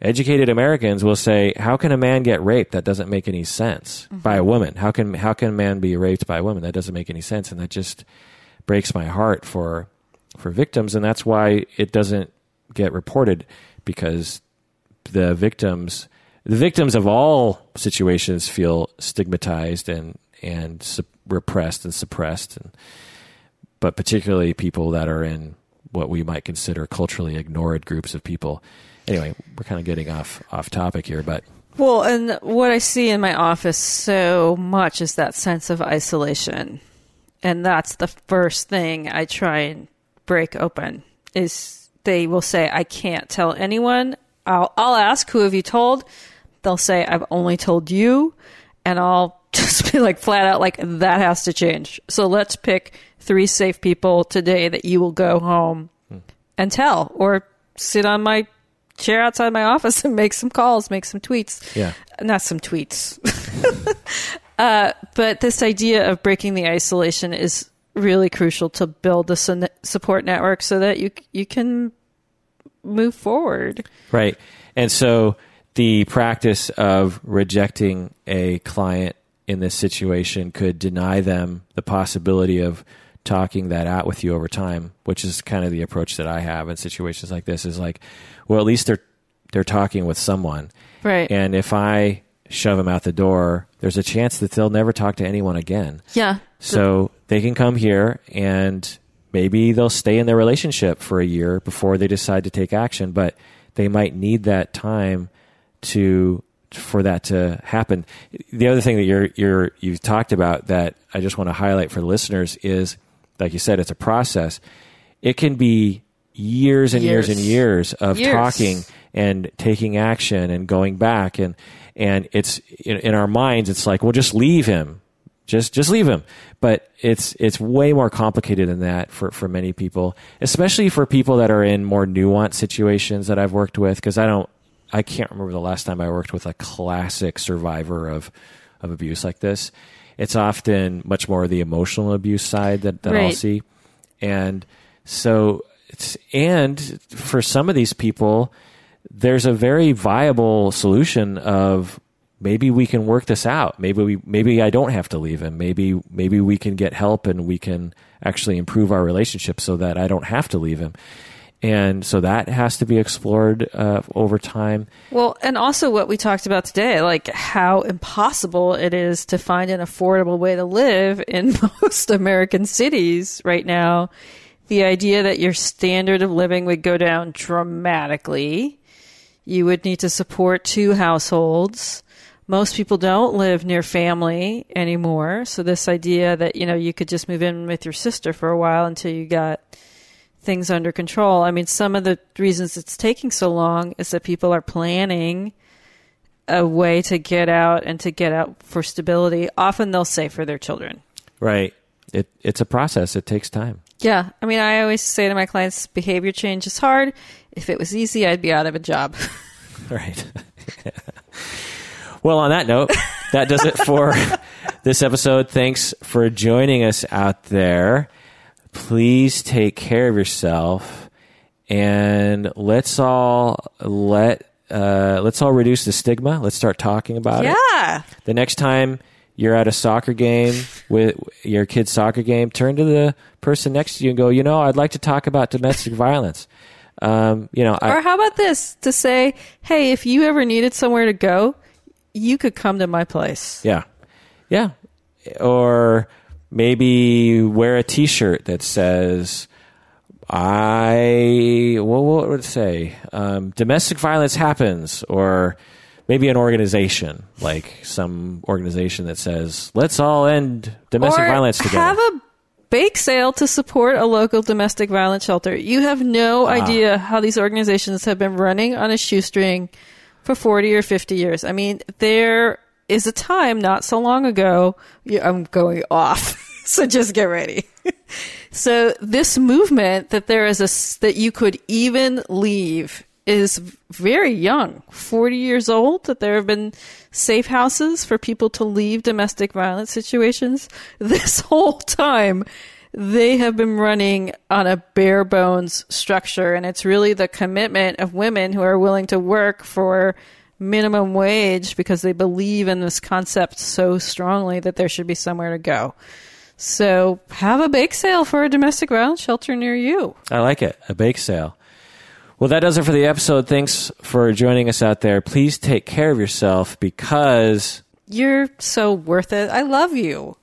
educated Americans will say, "How can a man get raped? That doesn't make any sense by a woman. How can how can a man be raped by a woman? That doesn't make any sense." And that just breaks my heart for for victims, and that's why it doesn't get reported because the victims the victims of all situations feel stigmatized and and repressed and suppressed and but particularly people that are in what we might consider culturally ignored groups of people anyway we're kind of getting off off topic here but Well, and what I see in my office so much is that sense of isolation. And that's the first thing I try and break open is they will say I can't tell anyone. I'll I'll ask who have you told? They'll say I've only told you and I'll (laughs) just be like flat out like that has to change. So let's pick three safe people today that you will go home and tell or sit on my chair outside my (laughs) office and make some calls, make some tweets. yeah Not some tweets. (laughs) uh, but this idea of breaking the isolation is really crucial to build the su- support network so that you you can move forward. Right. And so the practice of rejecting a client in this situation could deny them the possibility of talking that out with you over time, which is kind of the approach that I have in situations like this is like, well, at least they're they're talking with someone. Right. And if I shove them out the door, there's a chance that they'll never talk to anyone again. yeah. So they can come here and maybe they'll stay in their relationship for a year before they decide to take action, but they might need that time to for that to happen. The other thing that you're you're you've talked about that I just want to highlight for the listeners is like you said it's a process. It can be years and years, Years. and years of Years. talking and taking action and going back and and it's in, in our minds it's like well just leave him just just leave him. But it's it's way more complicated than that for for many people especially for people that are in more nuanced situations that I've worked with because I don't I can't remember the last time I worked with a classic survivor of of abuse like this. It's often much more the emotional abuse side that, that I'll see. And so it's and for some of these people there's a very viable solution of maybe we can work this out maybe we maybe I don't have to leave him maybe maybe we can get help and we can actually improve our relationship so that I don't have to leave him and so that has to be explored uh, over time. Well, and also what we talked about today, like how impossible it is to find an affordable way to live in (laughs) most American cities right now. The idea that your standard of living would go down dramatically. You would need to support two households. Most people don't live near family anymore. So this idea that, you know, you could just move in with your sister for a while until you got things under control. I mean, some of the reasons it's taking so long is that people are planning a way to get out and to get out for stability. Often they'll say for their children. Right. It it's a process. It takes time. Yeah. I mean, I always say to my clients, behavior change is hard. If it was easy, I'd be out of a job. (laughs) Right. (laughs) well, on that note, that does it for (laughs) this episode. Thanks for joining us out there. Please take care of yourself and let's all let uh, let's all reduce the stigma. Let's start talking about it. yeah. The next time you're at a soccer game with your kid's soccer game, turn to the person next to you and go, you know, I'd like to talk about domestic (laughs) violence. Um, you know, I, Or how about this to say, hey, if you ever needed somewhere to go, you could come to my place. Yeah. Yeah. Or maybe wear a t shirt that says, I, what, what would it say? Um, domestic violence happens. Or maybe an organization, like some organization that says, let's all end domestic or violence together. Have a bake sale to support a local domestic violence shelter. You have no Ah. idea how these organizations have been running on a shoestring for 40 or 50 years. I mean, there is a time not so long ago, I'm going off. (laughs) so just get ready. (laughs) so this movement that there is a, that you could even leave is very young, 40 years old, that there have been safe houses for people to leave domestic violence situations. (laughs) This whole time, they have been running on a bare bones structure. And it's really the commitment of women who are willing to work for minimum wage because they believe in this concept so strongly that there should be somewhere to go. So have a bake sale for a domestic violence shelter near you. I like it. A bake sale. Well, that does it for the episode. Thanks for joining us out there. Please take care of yourself because You're so worth it. I love you.